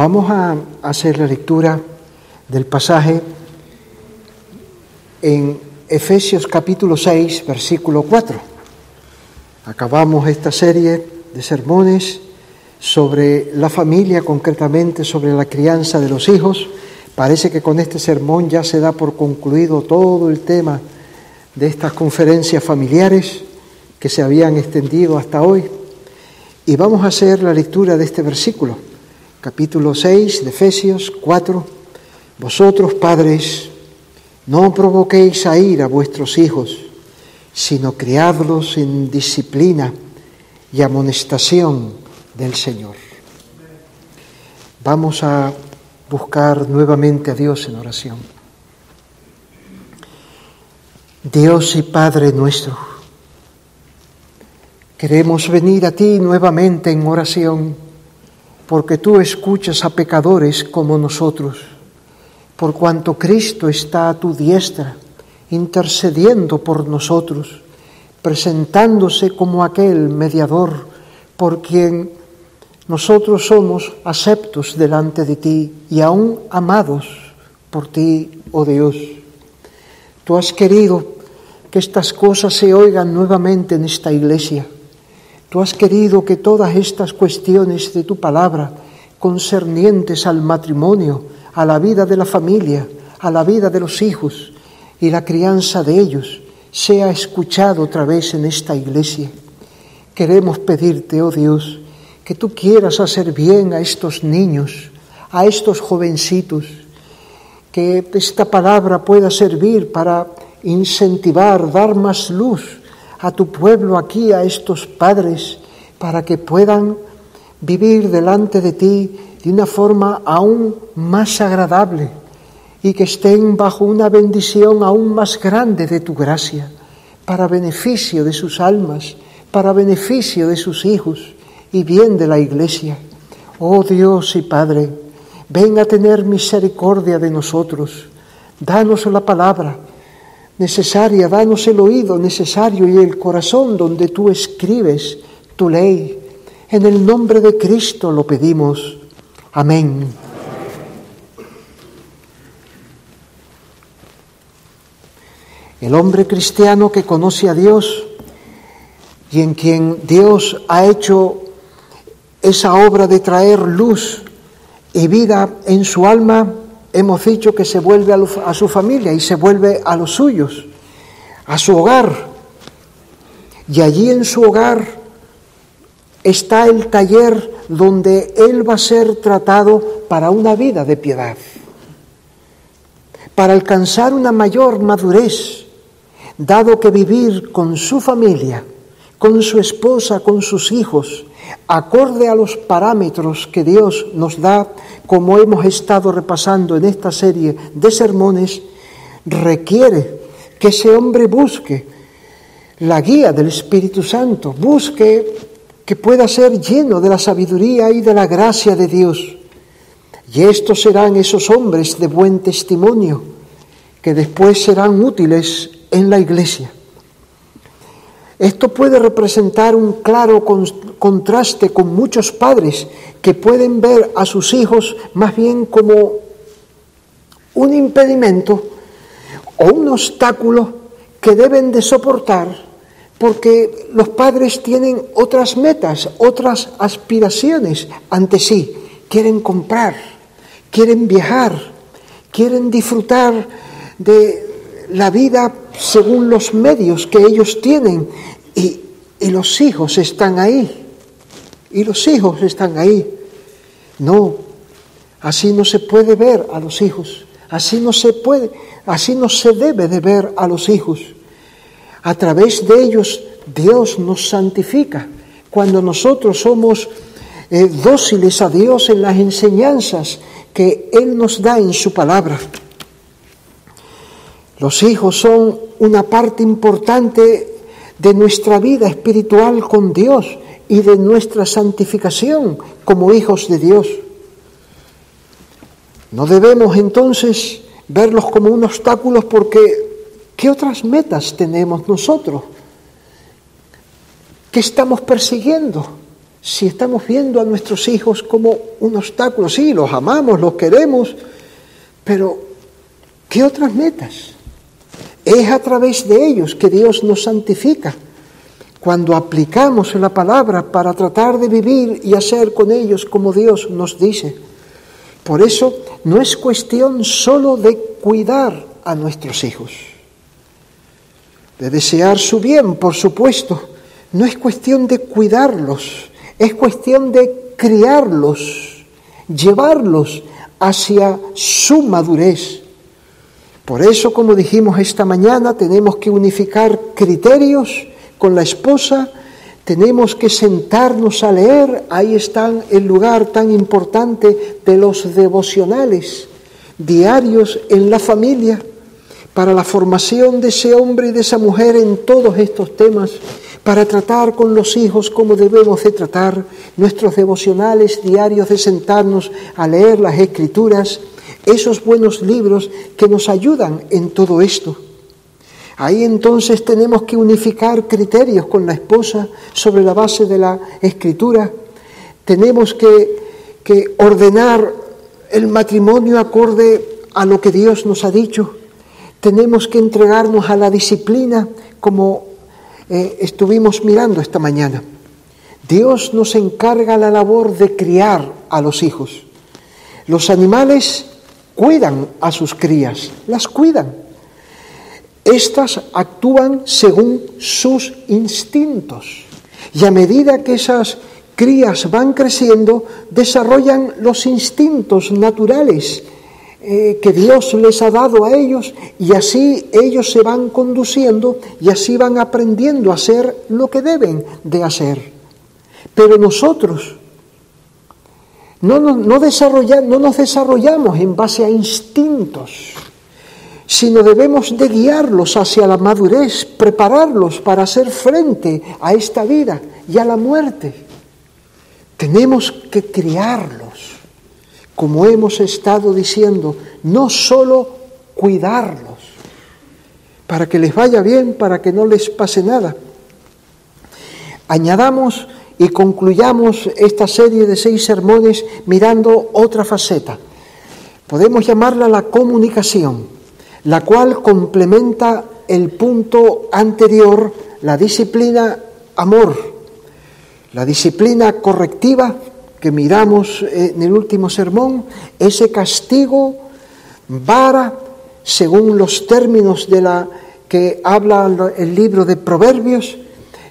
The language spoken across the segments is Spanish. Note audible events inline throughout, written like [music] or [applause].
Vamos a hacer la lectura del pasaje en Efesios capítulo 6, versículo 4. Acabamos esta serie de sermones sobre la familia, concretamente sobre la crianza de los hijos. Parece que con este sermón ya se da por concluido todo el tema de estas conferencias familiares que se habían extendido hasta hoy. Y vamos a hacer la lectura de este versículo capítulo 6 de Efesios 4, vosotros padres, no provoquéis a ir a vuestros hijos, sino criadlos en disciplina y amonestación del Señor. Vamos a buscar nuevamente a Dios en oración. Dios y Padre nuestro, queremos venir a ti nuevamente en oración porque tú escuchas a pecadores como nosotros, por cuanto Cristo está a tu diestra, intercediendo por nosotros, presentándose como aquel mediador por quien nosotros somos aceptos delante de ti y aún amados por ti, oh Dios. Tú has querido que estas cosas se oigan nuevamente en esta iglesia Tú has querido que todas estas cuestiones de tu palabra, concernientes al matrimonio, a la vida de la familia, a la vida de los hijos y la crianza de ellos, sea escuchado otra vez en esta iglesia. Queremos pedirte, oh Dios, que tú quieras hacer bien a estos niños, a estos jovencitos, que esta palabra pueda servir para incentivar, dar más luz a tu pueblo aquí, a estos padres, para que puedan vivir delante de ti de una forma aún más agradable y que estén bajo una bendición aún más grande de tu gracia, para beneficio de sus almas, para beneficio de sus hijos y bien de la iglesia. Oh Dios y Padre, ven a tener misericordia de nosotros, danos la palabra, necesaria, danos el oído necesario y el corazón donde tú escribes tu ley. En el nombre de Cristo lo pedimos. Amén. El hombre cristiano que conoce a Dios y en quien Dios ha hecho esa obra de traer luz y vida en su alma, hemos dicho que se vuelve a, su familia y se vuelve a los suyos, a su hogar. Y allí en su hogar está el taller donde él va a ser tratado para una vida de piedad, para alcanzar una mayor madurez, dado que vivir con su familia, con su esposa, con sus hijos, acorde a los parámetros que Dios nos da, como hemos estado repasando en esta serie de sermones, requiere que ese hombre busque la guía del Espíritu Santo, busque que pueda ser lleno de la sabiduría y de la gracia de Dios. Y estos serán esos hombres de buen testimonio que después serán útiles en la iglesia. Esto puede representar un claro contraste con muchos padres que pueden ver a sus hijos más bien como un impedimento o un obstáculo que deben de soportar porque los padres tienen otras metas, otras aspiraciones ante sí. Quieren comprar, quieren viajar, quieren disfrutar de la vida según los medios que ellos tienen y, los hijos están ahí. Y los hijos están ahí. No, así no se puede ver a los hijos. Así no se puede, así no se debe de ver a los hijos. A través de ellos Dios nos santifica. Cuando nosotros somos eh, dóciles a Dios en las enseñanzas que Él nos da en su palabra. Los hijos son una parte importante de nuestra vida espiritual con Dios y de nuestra santificación como hijos de Dios. No debemos entonces verlos como un obstáculo porque ¿qué otras metas tenemos nosotros? ¿Qué estamos persiguiendo? si estamos viendo a nuestros hijos como un obstáculo. Sí, los amamos, los queremos, pero ¿qué otras metas? Es a través de ellos que Dios nos santifica. Cuando aplicamos la palabra para tratar de vivir y hacer con ellos como Dios nos dice. Por eso no es cuestión solo de cuidar a nuestros hijos, de desear su bien, por supuesto. No es cuestión de cuidarlos, es cuestión de criarlos, llevarlos hacia su madurez. Por eso, como dijimos esta mañana, tenemos que unificar criterios con la esposa, tenemos que sentarnos a leer, ahí está el lugar tan importante de los devocionales diarios en la familia para la formación de ese hombre y de esa mujer en todos estos temas para tratar con los hijos como debemos de tratar, nuestros devocionales diarios de sentarnos a leer las escrituras, esos buenos libros que nos ayudan en todo esto. Ahí entonces tenemos que unificar criterios con la esposa sobre la base de la escritura. Tenemos que, que ordenar el matrimonio acorde a lo que Dios nos ha dicho. Tenemos que entregarnos a la disciplina como eh, estuvimos mirando esta mañana. Dios nos encarga la labor de criar a los hijos. Los animales cuidan a sus crías, las cuidan. Estas actúan según sus instintos. Y a medida que esas crías van creciendo, desarrollan los instintos naturales eh, que Dios les ha dado a ellos y así ellos se van conduciendo y así van aprendiendo a hacer lo que deben de hacer. Pero nosotros no, no, no, no nos desarrollamos en base a instintos, sino debemos de guiarlos hacia la madurez, prepararlos para hacer frente a esta vida y a la muerte. Tenemos que criarlos como hemos estado diciendo, no solo cuidarlos, para que les vaya bien, para que no les pase nada. Añadamos y concluyamos esta serie de seis sermones mirando otra faceta. Podemos llamarla la comunicación, la cual complementa el punto anterior, la disciplina amor, la disciplina correctiva que miramos en el último sermón, ese castigo, vara, según los términos de la que habla el libro de Proverbios,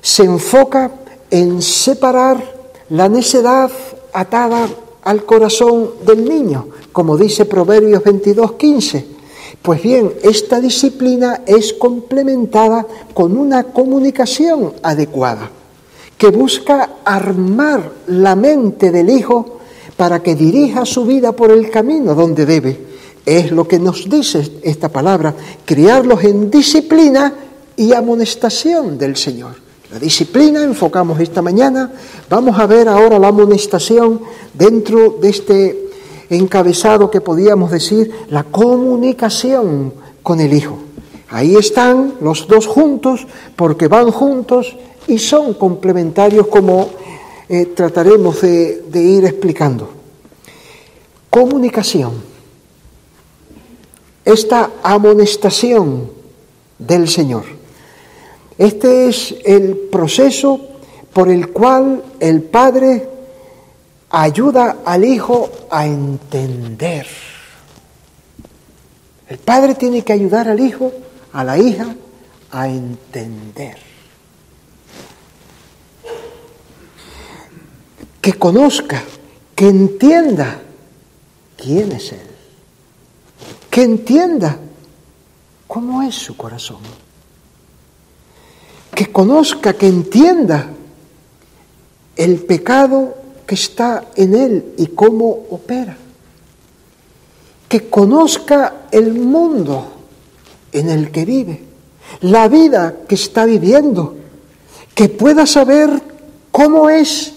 se enfoca en separar la necedad atada al corazón del niño, como dice Proverbios 22, 15. Pues bien, esta disciplina es complementada con una comunicación adecuada que busca armar la mente del Hijo para que dirija su vida por el camino donde debe. Es lo que nos dice esta palabra, criarlos en disciplina y amonestación del Señor. La disciplina enfocamos esta mañana, vamos a ver ahora la amonestación dentro de este encabezado que podíamos decir, la comunicación con el Hijo. Ahí están los dos juntos porque van juntos y son complementarios como eh, trataremos de, de ir explicando. Comunicación. Esta amonestación del Señor. Este es el proceso por el cual el Padre ayuda al Hijo a entender. El Padre tiene que ayudar al Hijo, a la hija, a entender. que conozca, que entienda quién es Él, que entienda cómo es su corazón, que conozca, que entienda el pecado que está en Él y cómo opera, que conozca el mundo en el que vive, la vida que está viviendo, que pueda saber cómo es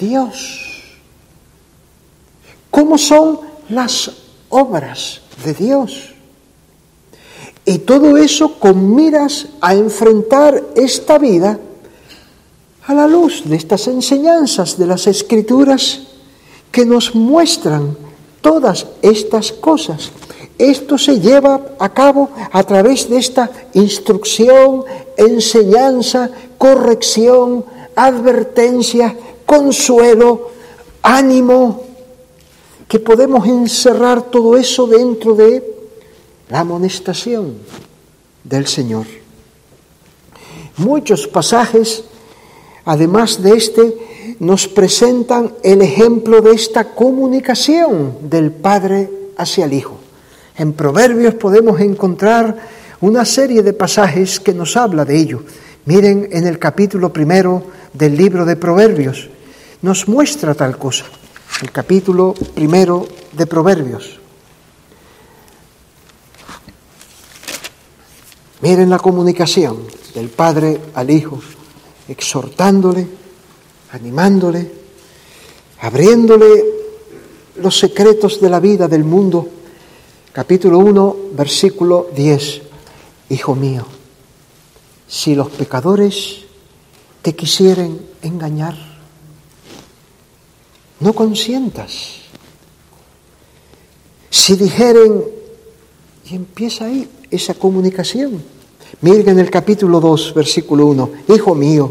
Dios. ¿Cómo son las obras de Dios? Y todo eso con miras a enfrentar esta vida a la luz de estas enseñanzas de las escrituras que nos muestran todas estas cosas. Esto se lleva a cabo a través de esta instrucción, enseñanza, corrección, advertencia, consuelo, ánimo, que podemos encerrar todo eso dentro de la amonestación del Señor. Muchos pasajes, además de este, nos presentan el ejemplo de esta comunicación del Padre hacia el Hijo. En Proverbios podemos encontrar una serie de pasajes que nos habla de ello. Miren en el capítulo primero del libro de Proverbios, nos muestra tal cosa. El capítulo primero de Proverbios. Miren la comunicación del Padre al Hijo, exhortándole, animándole, abriéndole los secretos de la vida del mundo. Capítulo 1, versículo 10. Hijo mío, si los pecadores te quisieren engañar, no consientas. Si dijeren, y empieza ahí esa comunicación, Miren en el capítulo 2, versículo 1, Hijo mío,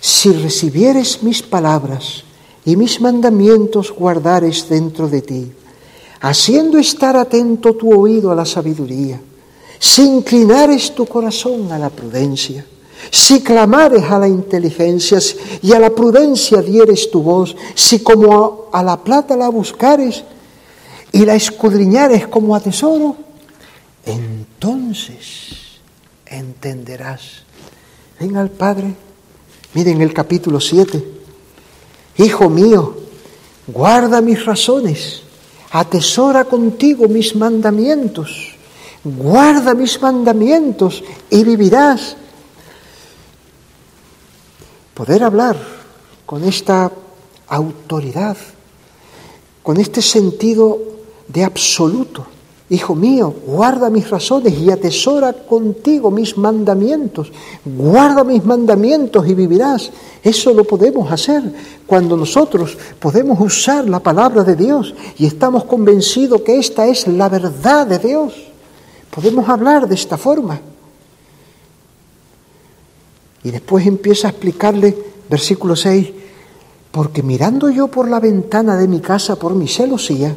si recibieres mis palabras y mis mandamientos guardares dentro de ti, haciendo estar atento tu oído a la sabiduría, si inclinares tu corazón a la prudencia, si clamares a la inteligencia y a la prudencia dieres tu voz, si como a, la plata la buscares y la escudriñares como a tesoro, entonces entenderás. Ven al Padre. Miren el capítulo 7. Hijo mío, guarda mis razones, atesora contigo mis mandamientos, guarda mis mandamientos y vivirás. Poder hablar con esta autoridad, con este sentido de absoluto, Hijo mío, guarda mis razones y atesora contigo mis mandamientos. Guarda mis mandamientos y vivirás. Eso lo podemos hacer cuando nosotros podemos usar la palabra de Dios y estamos convencidos que esta es la verdad de Dios. Podemos hablar de esta forma. Y después empieza a explicarle, versículo 6, porque mirando yo por la ventana de mi casa por mi celosía,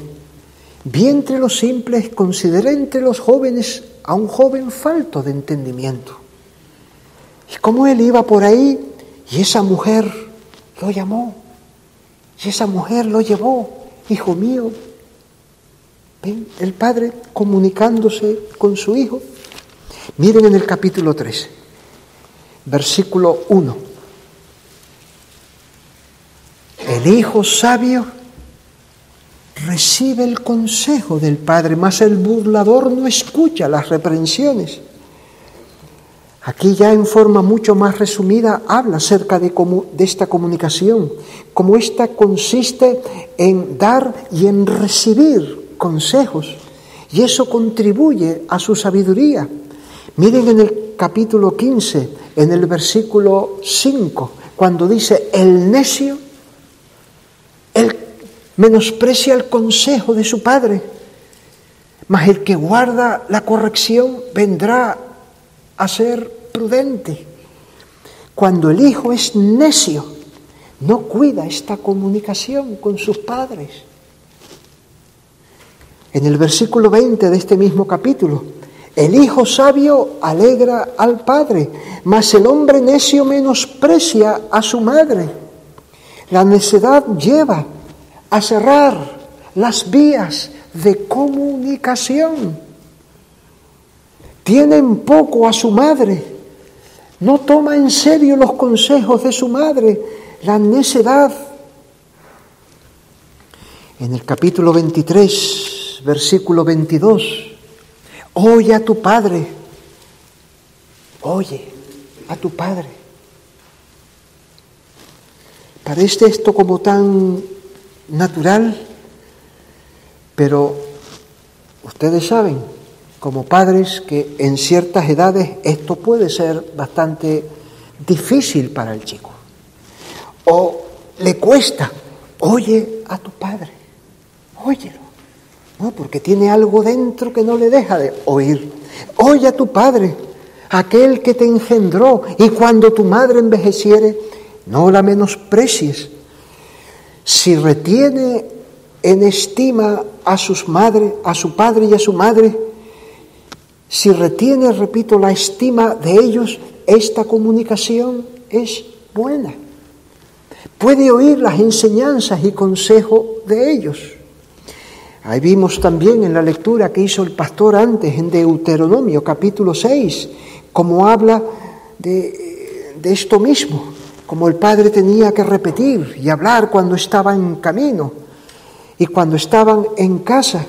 Vi entre los simples, consideré entre los jóvenes a un joven falto de entendimiento. Y como él iba por ahí y esa mujer lo llamó, y esa mujer lo llevó, hijo mío. ¿Ven? El padre comunicándose con su hijo. Miren en el capítulo 13, versículo 1. El hijo sabio recibe el consejo del Padre, mas el burlador no escucha las reprensiones. Aquí ya en forma mucho más resumida habla acerca de, esta comunicación, como esta consiste en dar y en recibir consejos, y eso contribuye a su sabiduría. Miren en el capítulo 15, en el versículo 5, cuando dice, el necio menosprecia el consejo de su padre, mas el que guarda la corrección vendrá a ser prudente. Cuando el hijo es necio, no cuida esta comunicación con sus padres. En el versículo 20 de este mismo capítulo, el hijo sabio alegra al padre, mas el hombre necio menosprecia a su madre. La necedad lleva a cerrar las vías de comunicación. Tienen poco a su madre, no toma en serio los consejos de su madre, la necedad. En el capítulo 23, versículo 22, oye a tu padre, oye a tu padre. Parece esto como tan natural, pero ustedes saben, como padres, que en ciertas edades esto puede ser bastante difícil para el chico. O le cuesta, oye a tu padre, óyelo. No, porque tiene algo dentro que no le deja de oír. Oye a tu padre, aquel que te engendró, y cuando tu madre envejeciere, no la menosprecies. Si retiene en estima a sus madres, a su padre y a su madre, si retiene, repito, la estima de ellos, esta comunicación es buena. Puede oír las enseñanzas y consejos de ellos. Ahí vimos también en la lectura que hizo el pastor antes en Deuteronomio capítulo 6, como habla de, de esto mismo, como el padre tenía que repetir y hablar cuando estaba en camino y cuando estaban en casa.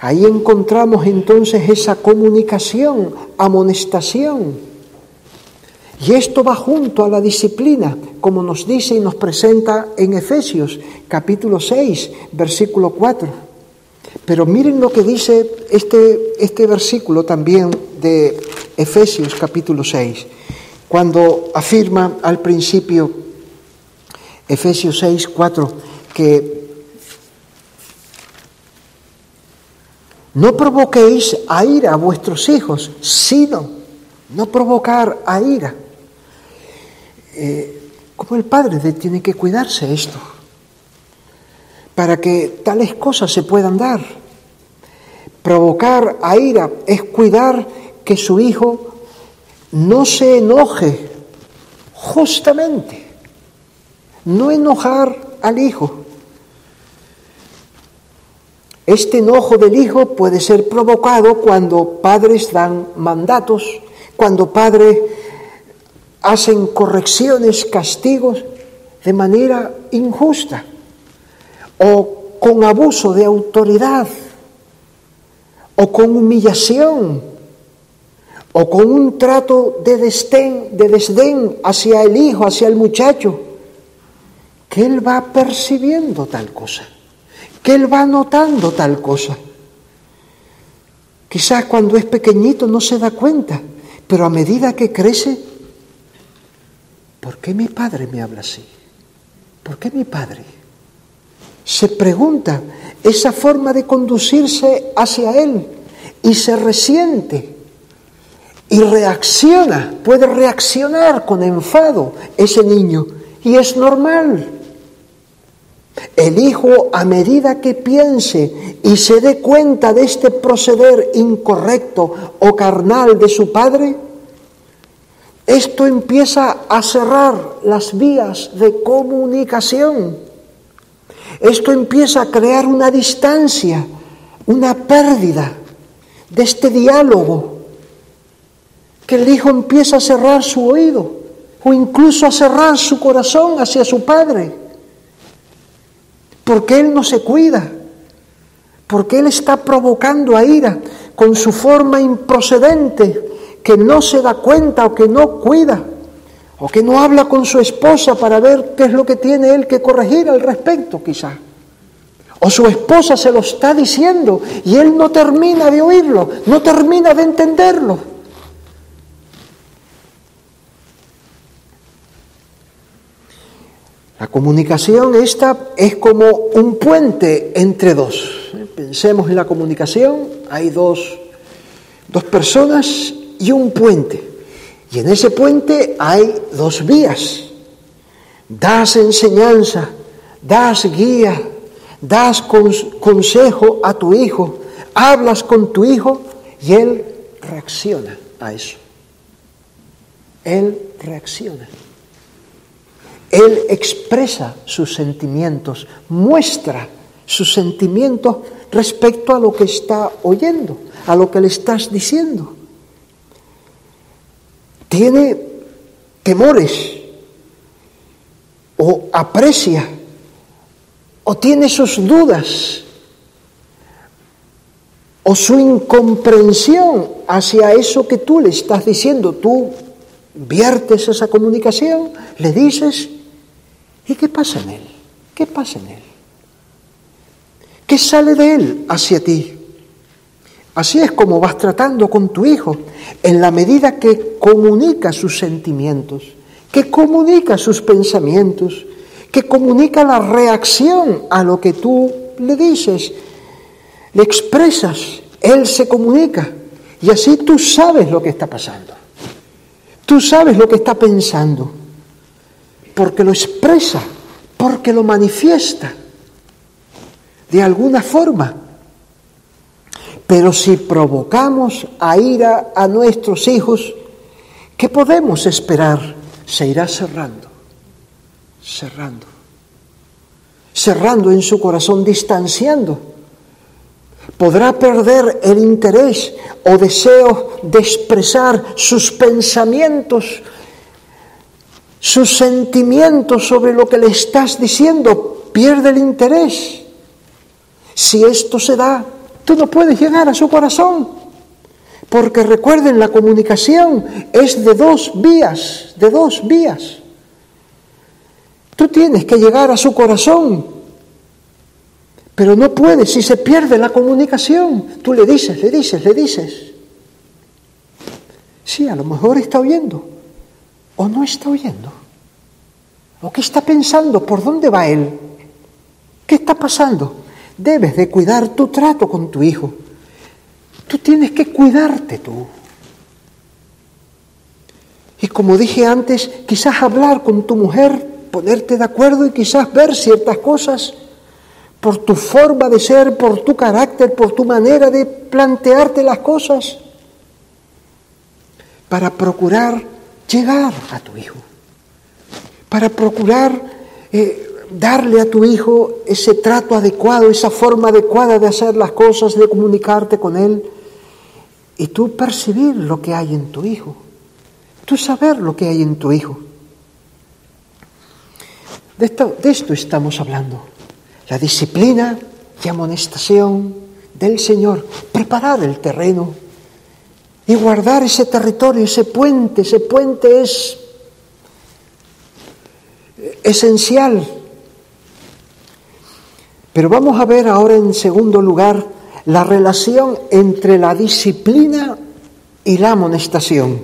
Ahí encontramos entonces esa comunicación, amonestación. Y esto va junto a la disciplina, como nos dice y nos presenta en Efesios capítulo 6, versículo 4. Pero miren lo que dice este, este versículo también de Efesios capítulo 6, cuando afirma al principio Efesios 6, 4, que no provoquéis a ira a vuestros hijos, sino no provocar a ira. Eh, como el padre tiene que cuidarse esto, para que tales cosas se puedan dar. Provocar a ira es cuidar que su hijo no se enoje justamente, no enojar al hijo. Este enojo del hijo puede ser provocado cuando padres dan mandatos, cuando padres hacen correcciones, castigos de manera injusta o con abuso de autoridad o con humillación o con un trato de desdén, de desdén hacia el hijo, hacia el muchacho, que él va percibiendo tal cosa, que él va notando tal cosa. Quizás cuando es pequeñito no se da cuenta, pero a medida que crece, ¿por qué mi padre me habla así? ¿Por qué mi padre? Se pregunta esa forma de conducirse hacia él y se resiente y reacciona, puede reaccionar con enfado ese niño y es normal. El hijo, a medida que piense y se dé cuenta de este proceder incorrecto o carnal de su padre, esto empieza a cerrar las vías de comunicación. Esto empieza a crear una distancia, una pérdida de este diálogo que el hijo empieza a cerrar su oído o incluso a cerrar su corazón hacia su padre, porque él no se cuida, porque él está provocando a ira con su forma improcedente, que no se da cuenta o que no cuida, o que no habla con su esposa para ver qué es lo que tiene él que corregir al respecto quizá. O su esposa se lo está diciendo y él no termina de oírlo, no termina de entenderlo. La comunicación esta es como un puente entre dos. Pensemos en la comunicación, hay dos, dos personas y un puente. Y en ese puente hay dos vías. Das enseñanza, das guía, das consejo a tu hijo, hablas con tu hijo y él reacciona a eso. Él reacciona. Él expresa sus sentimientos, muestra sus sentimientos respecto a lo que está oyendo, a lo que le estás diciendo. Tiene temores o aprecia o tiene sus dudas o su incomprensión hacia eso que tú le estás diciendo. Tú viertes esa comunicación, le dices ¿Y qué pasa en él? ¿Qué pasa en él? ¿Qué sale de él hacia ti? Así es como vas tratando con tu hijo, en la medida que comunica sus sentimientos, que comunica sus pensamientos, que comunica la reacción a lo que tú le dices, le expresas, él se comunica y así tú sabes lo que está pasando. Tú sabes lo que está pensando, porque lo expresa, porque lo manifiesta de alguna forma. Pero si provocamos a ira a nuestros hijos, ¿qué podemos esperar? Se irá cerrando, cerrando, cerrando en su corazón, distanciando. Podrá perder el interés o deseo de expresar sus pensamientos, sus sentimientos sobre lo que le estás diciendo. Pierde el interés. Si esto se da, tú no puedes llegar a su corazón. Porque recuerden, la comunicación es de dos vías, de dos vías. Tú tienes que llegar a su corazón, pero no puedes si se pierde la comunicación. Tú le dices, le dices, le dices. Sí, a lo mejor está oyendo, o no está oyendo. ¿O qué está pensando? ¿Por dónde va él? ¿Qué está pasando? Debes de cuidar tu trato con tu hijo. Tú tienes que cuidarte tú. Y como dije antes, quizás hablar con tu mujer, ponerte de acuerdo y quizás ver ciertas cosas por tu forma de ser, por tu carácter, por tu manera de plantearte las cosas, para procurar llegar a tu hijo, para procurar eh, darle a tu hijo ese trato adecuado, esa forma adecuada de hacer las cosas, de comunicarte con él, y tú percibir lo que hay en tu hijo, tú saber lo que hay en tu hijo. De esto, de esto estamos hablando, la disciplina y amonestación del Señor, preparar el terreno y guardar ese territorio, ese puente, ese puente es esencial pero vamos a ver ahora en segundo lugar la relación entre la disciplina y la amonestación,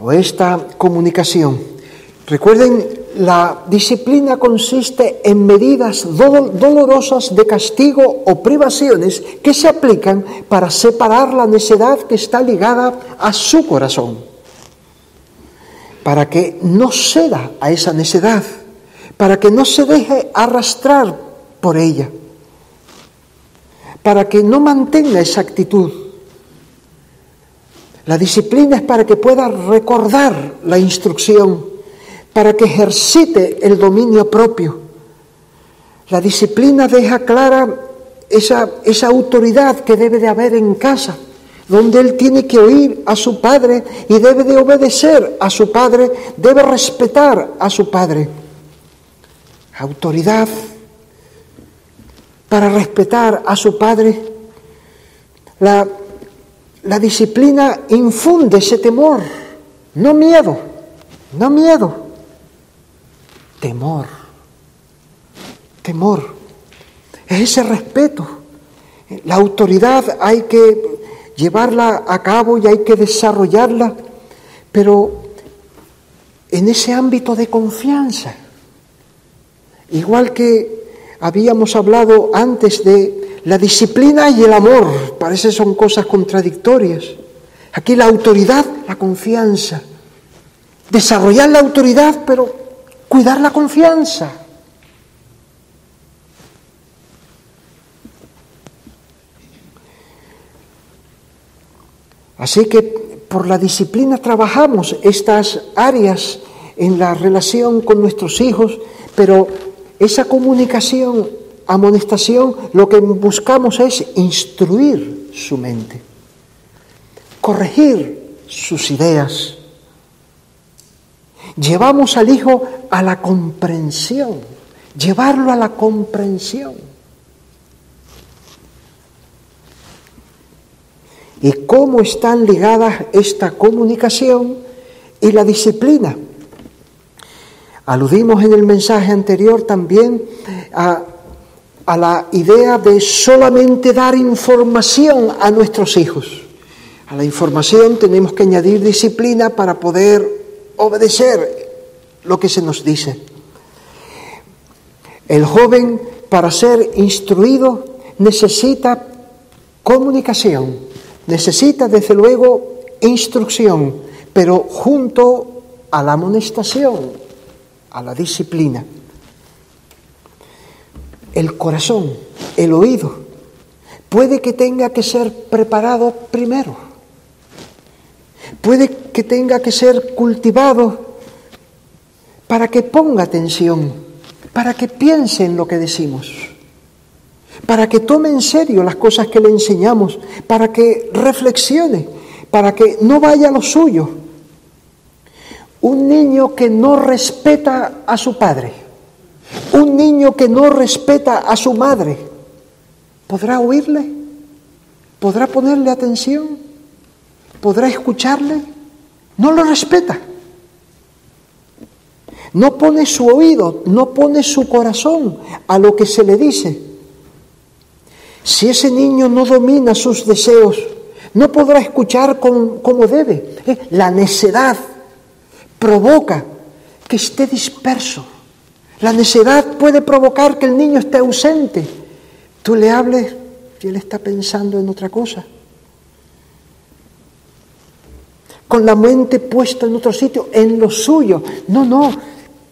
o esta comunicación. Recuerden, la disciplina consiste en medidas dolorosas de castigo o privaciones que se aplican para separar la necedad que está ligada a su corazón, para que no ceda a esa necedad, para que no se deje arrastrar por ella, para que no mantenga esa actitud. La disciplina es para que pueda recordar la instrucción, para que ejercite el dominio propio. La disciplina deja clara esa, esa autoridad que debe de haber en casa, donde él tiene que oír a su padre y debe de obedecer a su padre, debe respetar a su padre. Autoridad para respetar a su padre. La, disciplina infunde ese temor, no miedo, no miedo, temor, temor. Es ese respeto. La autoridad hay que llevarla a cabo y hay que desarrollarla, pero en ese ámbito de confianza. Igual que habíamos hablado antes de la disciplina y el amor. Parece son cosas contradictorias. Aquí la autoridad, la confianza. Desarrollar la autoridad, pero cuidar la confianza. Así que por la disciplina trabajamos estas áreas en la relación con nuestros hijos, pero esa comunicación, amonestación, lo que buscamos es instruir su mente, corregir sus ideas. Llevamos al hijo a la comprensión, llevarlo a la comprensión. ¿Y cómo están ligadas esta comunicación y la disciplina? Aludimos en el mensaje anterior también a, la idea de solamente dar información a nuestros hijos. A la información tenemos que añadir disciplina para poder obedecer lo que se nos dice. El joven, para ser instruido, necesita comunicación, necesita desde luego instrucción, pero junto a la amonestación, a la disciplina. El corazón, el oído, puede que tenga que ser preparado primero, puede que tenga que ser cultivado para que ponga atención, para que piense en lo que decimos, para que tome en serio las cosas que le enseñamos, para que reflexione, para que no vaya a lo suyo. Un niño que no respeta a su padre, un niño que no respeta a su madre, ¿podrá oírle? ¿Podrá ponerle atención? ¿Podrá escucharle? No lo respeta. No pone su oído, no pone su corazón a lo que se le dice. Si ese niño no domina sus deseos, no podrá escuchar como, debe. Eh, la necedad provoca que esté disperso. La necedad puede provocar que el niño esté ausente. Tú le hables y él está pensando en otra cosa. Con la mente puesta en otro sitio, en lo suyo. No, no,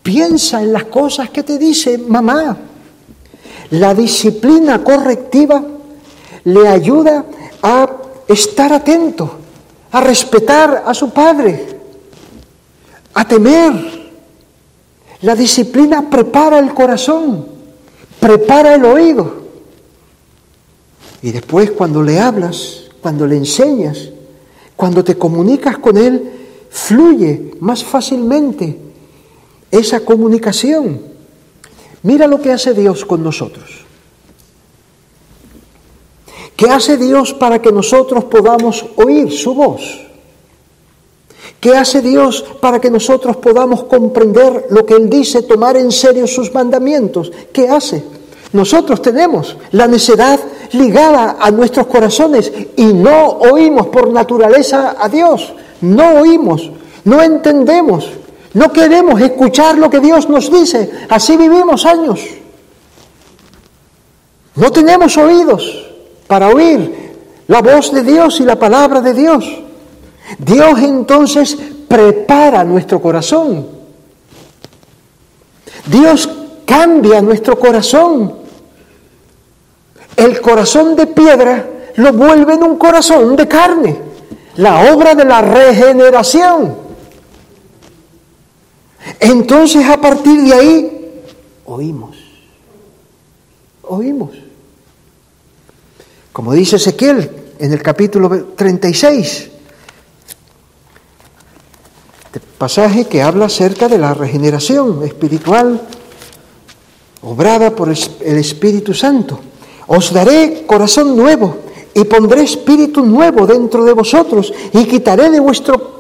Piensa en las cosas que te dice mamá. La disciplina correctiva le ayuda a estar atento, a respetar a su padre, a temer. La disciplina prepara el corazón, prepara el oído. Y después cuando le hablas, cuando le enseñas, cuando te comunicas con él, fluye más fácilmente esa comunicación. Mira lo que hace Dios con nosotros. ¿Qué hace Dios para que nosotros podamos oír su voz? ¿Qué hace Dios para que nosotros podamos comprender lo que Él dice, tomar en serio sus mandamientos? ¿Qué hace? Nosotros tenemos la necedad ligada a nuestros corazones y no oímos por naturaleza a Dios, no oímos, no entendemos, no queremos escuchar lo que Dios nos dice. Así vivimos años. No tenemos oídos para oír la voz de Dios y la palabra de Dios. Dios entonces prepara nuestro corazón. Dios cambia nuestro corazón. El corazón de piedra lo vuelve en un corazón de carne. La obra de la regeneración. Entonces a partir de ahí oímos, oímos. Como dice Ezequiel en el capítulo 36, este pasaje que habla acerca de la regeneración espiritual obrada por el Espíritu Santo. Os daré corazón nuevo y pondré espíritu nuevo dentro de vosotros y quitaré de vuestro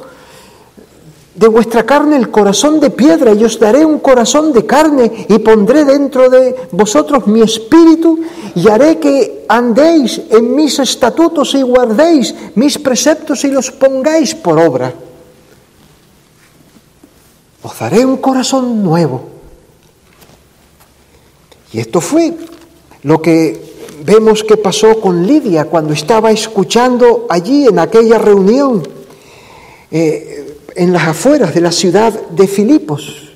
de vuestra carne el corazón de piedra y os daré un corazón de carne y pondré dentro de vosotros mi espíritu y haré que andéis en mis estatutos y guardéis mis preceptos y los pongáis por obra. Os daré un corazón nuevo. Y esto fue lo que vemos que pasó con Lidia cuando estaba escuchando allí en aquella reunión. Eh, en las afueras de la ciudad de Filipos,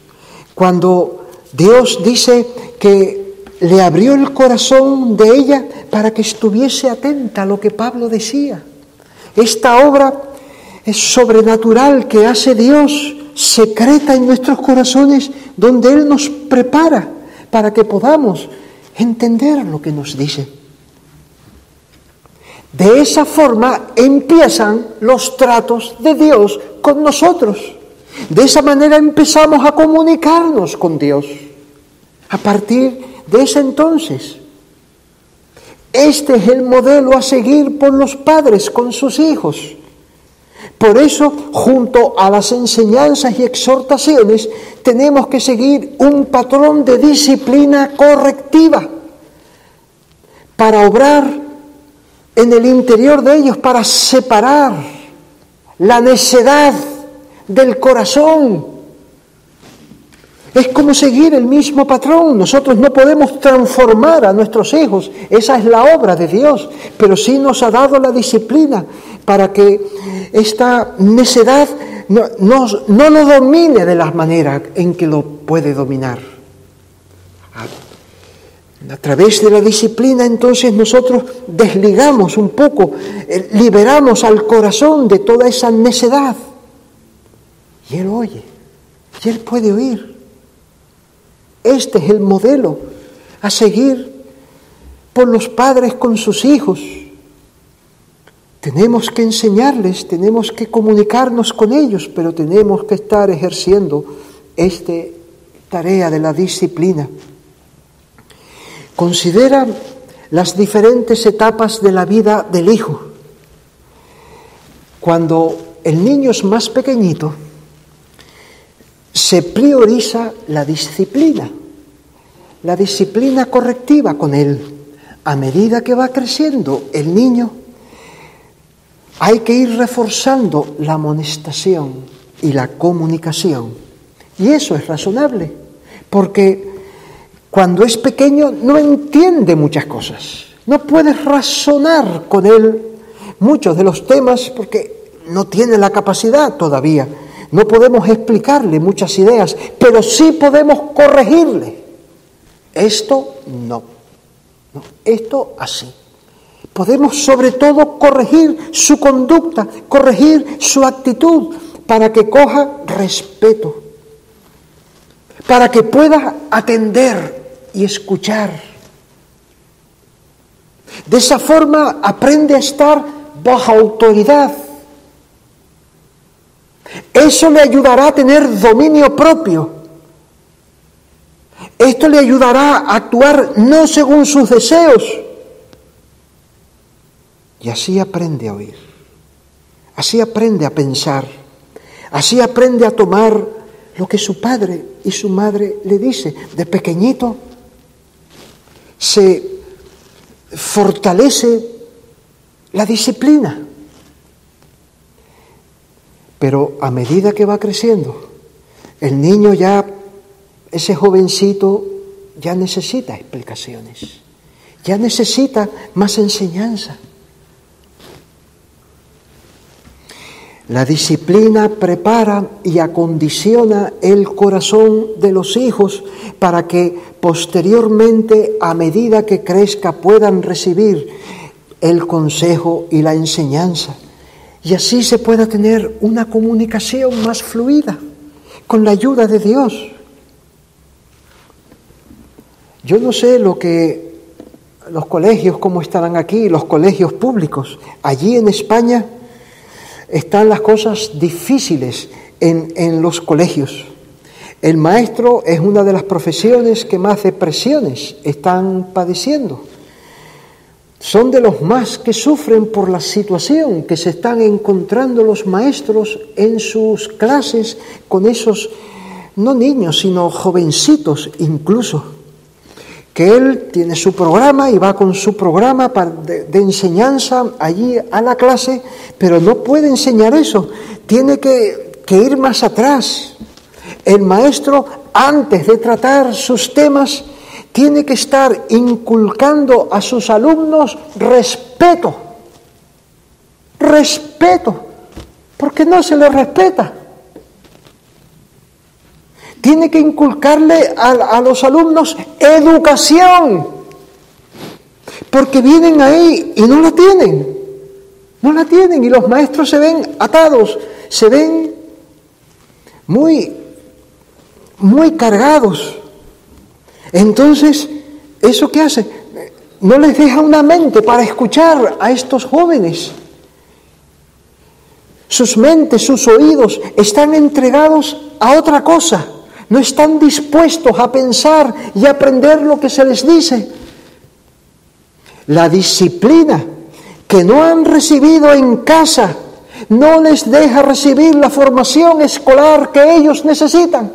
cuando Dios dice que le abrió el corazón de ella para que estuviese atenta a lo que Pablo decía. Esta obra es sobrenatural que hace Dios, secreta en nuestros corazones, donde Él nos prepara para que podamos entender lo que nos dice. De esa forma empiezan los tratos de Dios con nosotros. De esa manera empezamos a comunicarnos con Dios. A partir de ese entonces, este es el modelo a seguir por los padres con sus hijos. Por eso, junto a las enseñanzas y exhortaciones, tenemos que seguir un patrón de disciplina correctiva para obrar en el interior de ellos, para separar la necedad del corazón. Es como seguir el mismo patrón. Nosotros no podemos transformar a nuestros hijos. Esa es la obra de Dios. Pero sí nos ha dado la disciplina para que esta necedad no, no, no domine de la manera en que lo puede dominar. A través de la disciplina entonces nosotros desligamos un poco, eh, liberamos al corazón de toda esa necedad. Y él oye, y él puede oír. Este es el modelo a seguir por los padres con sus hijos. Tenemos que enseñarles, tenemos que comunicarnos con ellos, pero tenemos que estar ejerciendo esta tarea de la disciplina. Considera las diferentes etapas de la vida del hijo. Cuando el niño es más pequeñito, se prioriza la disciplina, la disciplina correctiva con él. A medida que va creciendo el niño, hay que ir reforzando la amonestación y la comunicación. Y eso es razonable, porque cuando es pequeño no entiende muchas cosas. No puedes razonar con él muchos de los temas porque no tiene la capacidad todavía. No podemos explicarle muchas ideas, pero sí podemos corregirle. Esto no. esto así. Podemos sobre todo corregir su conducta, corregir su actitud para que coja respeto, para que pueda atender y escuchar. De esa forma aprende a estar bajo autoridad. Eso le ayudará a tener dominio propio. Esto le ayudará a actuar no según sus deseos. Y así aprende a oír. Así aprende a pensar. Así aprende a tomar lo que su padre y su madre le dice. De pequeñito se fortalece la disciplina. Pero a medida que va creciendo, el niño ya, ese jovencito, ya necesita explicaciones, ya necesita más enseñanza. La disciplina prepara y acondiciona el corazón de los hijos para que posteriormente, a medida que crezca, puedan recibir el consejo y la enseñanza. Y así se pueda tener una comunicación más fluida con la ayuda de Dios. Yo no sé lo que los colegios, cómo estarán aquí, los colegios públicos. Allí en España están las cosas difíciles en, los colegios. El maestro es una de las profesiones que más depresiones están padeciendo. Son de los más que sufren por la situación que se están encontrando los maestros en sus clases con esos, no niños, sino jovencitos incluso que él tiene su programa y va con su programa de, enseñanza allí a la clase, pero no puede enseñar eso, tiene que, que ir más atrás. El maestro, antes de tratar sus temas, tiene que estar inculcando a sus alumnos respeto, respeto, porque no se les respeta. Tiene que inculcarle a, los alumnos educación, porque vienen ahí y no la tienen, no la tienen y los maestros se ven atados, se ven muy, muy cargados. Entonces, ¿eso qué hace? No les deja una mente para escuchar a estos jóvenes. Sus mentes, sus oídos están entregados a otra cosa no están dispuestos a pensar y aprender lo que se les dice. La disciplina que no han recibido en casa no les deja recibir la formación escolar que ellos necesitan.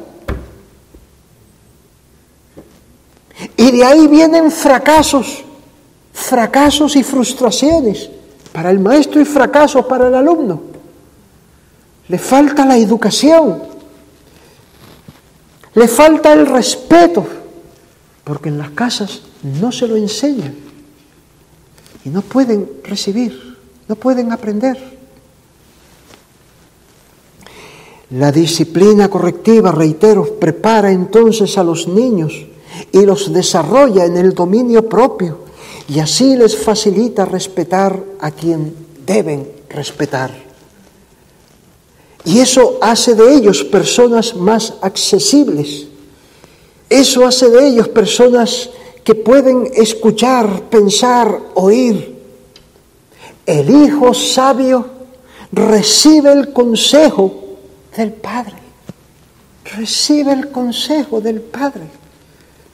Y de ahí vienen fracasos, fracasos y frustraciones para el maestro y fracasos para el alumno. le falta la educación, le falta el respeto, porque en las casas no se lo enseñan y no pueden recibir, no pueden aprender. La disciplina correctiva, reitero, prepara entonces a los niños y los desarrolla en el dominio propio y así les facilita respetar a quien deben respetar. Y eso hace de ellos personas más accesibles. Eso hace de ellos personas que pueden escuchar, pensar, oír. El hijo sabio recibe el consejo del Padre. Recibe el consejo del Padre.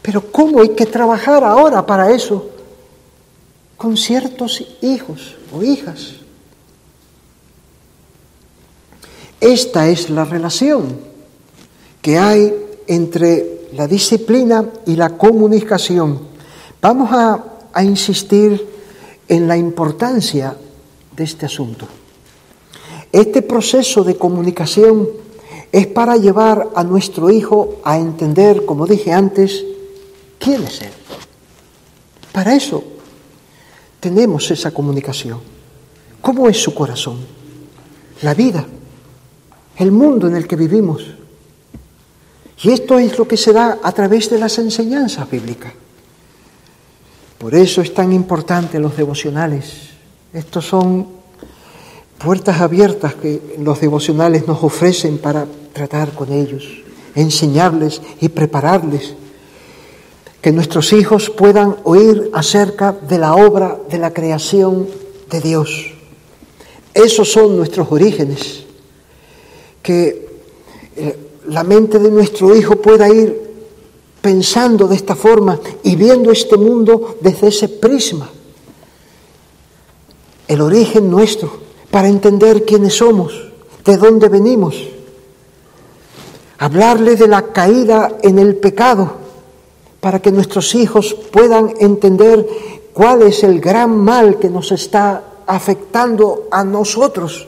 Pero ¿cómo hay que trabajar ahora para eso? Con ciertos hijos o hijas. Esta es la relación que hay entre la disciplina y la comunicación. Vamos a, insistir en la importancia de este asunto. Este proceso de comunicación es para llevar a nuestro hijo a entender, como dije antes, es Él. Para eso tenemos esa comunicación. ¿Cómo es su corazón? La vida, el mundo en el que vivimos. Y esto es lo que se da a través de las enseñanzas bíblicas. Por eso es tan importante los devocionales. Estos son puertas abiertas que los devocionales nos ofrecen para tratar con ellos, enseñarles y prepararles, que nuestros hijos puedan oír acerca de la obra de la creación de Dios. Esos son nuestros orígenes, que eh, la mente de nuestro hijo pueda ir pensando de esta forma y viendo este mundo desde ese prisma. El origen nuestro para entender quiénes somos, de dónde venimos. Hablarle de la caída en el pecado, para que nuestros hijos puedan entender cuál es el gran mal que nos está afectando a nosotros,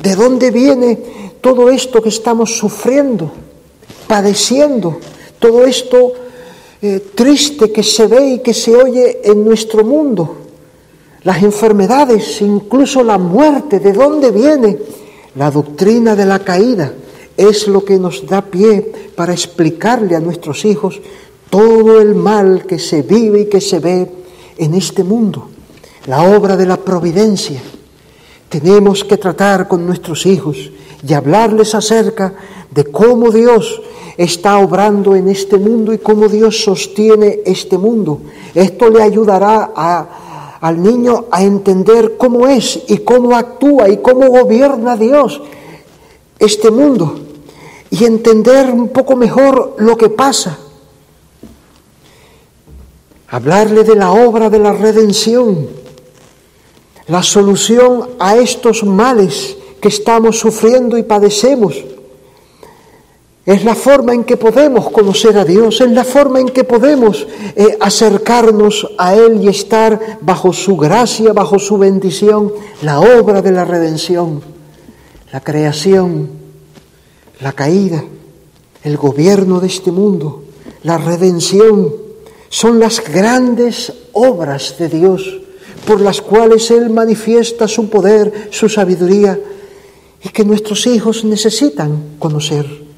de dónde viene todo esto que estamos sufriendo, padeciendo, todo esto eh, triste que se ve y que se oye en nuestro mundo. Las enfermedades, incluso la muerte, ¿de dónde viene? La doctrina de la caída es lo que nos da pie para explicarle a nuestros hijos todo el mal que se vive y que se ve en este mundo, la obra de la providencia. Tenemos que tratar con nuestros hijos y hablarles acerca de cómo Dios está obrando en este mundo y cómo Dios sostiene este mundo. Esto le ayudará al niño a entender cómo es y cómo actúa y cómo gobierna Dios este mundo y entender un poco mejor lo que pasa. Hablarle de la obra de la redención, la solución a estos males que estamos sufriendo y padecemos. Es la forma en que podemos conocer a Dios, es la forma en que podemos eh, acercarnos a Él y estar bajo su gracia, bajo su bendición, la obra de la redención, la creación, la caída, el gobierno de este mundo, la redención, son las grandes obras de Dios por las cuales Él manifiesta su poder, su sabiduría y que nuestros hijos necesitan conocer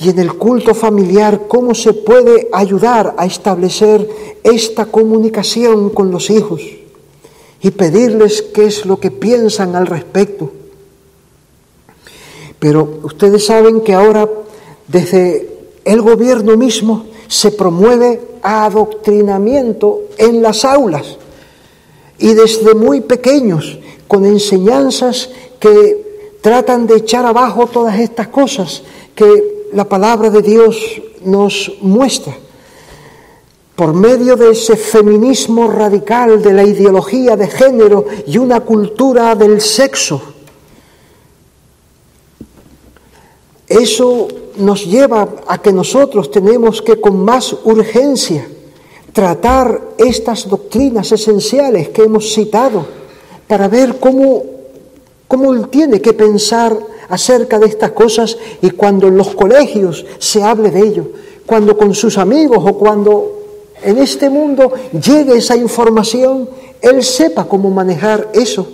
y en el culto familiar cómo se puede ayudar a establecer esta comunicación con los hijos y pedirles qué es lo que piensan al respecto. Pero ustedes saben que ahora desde el gobierno mismo se promueve adoctrinamiento en las aulas y desde muy pequeños con enseñanzas que tratan de echar abajo todas estas cosas que la palabra de Dios nos muestra por medio de ese feminismo radical de la ideología de género y una cultura del sexo. Eso nos lleva a que nosotros tenemos que con más urgencia tratar estas doctrinas esenciales que hemos citado para ver cómo, cómo tiene que pensar acerca de estas cosas y cuando en los colegios se hable de ello, cuando con sus amigos o cuando en este mundo llegue esa información, él sepa cómo manejar eso.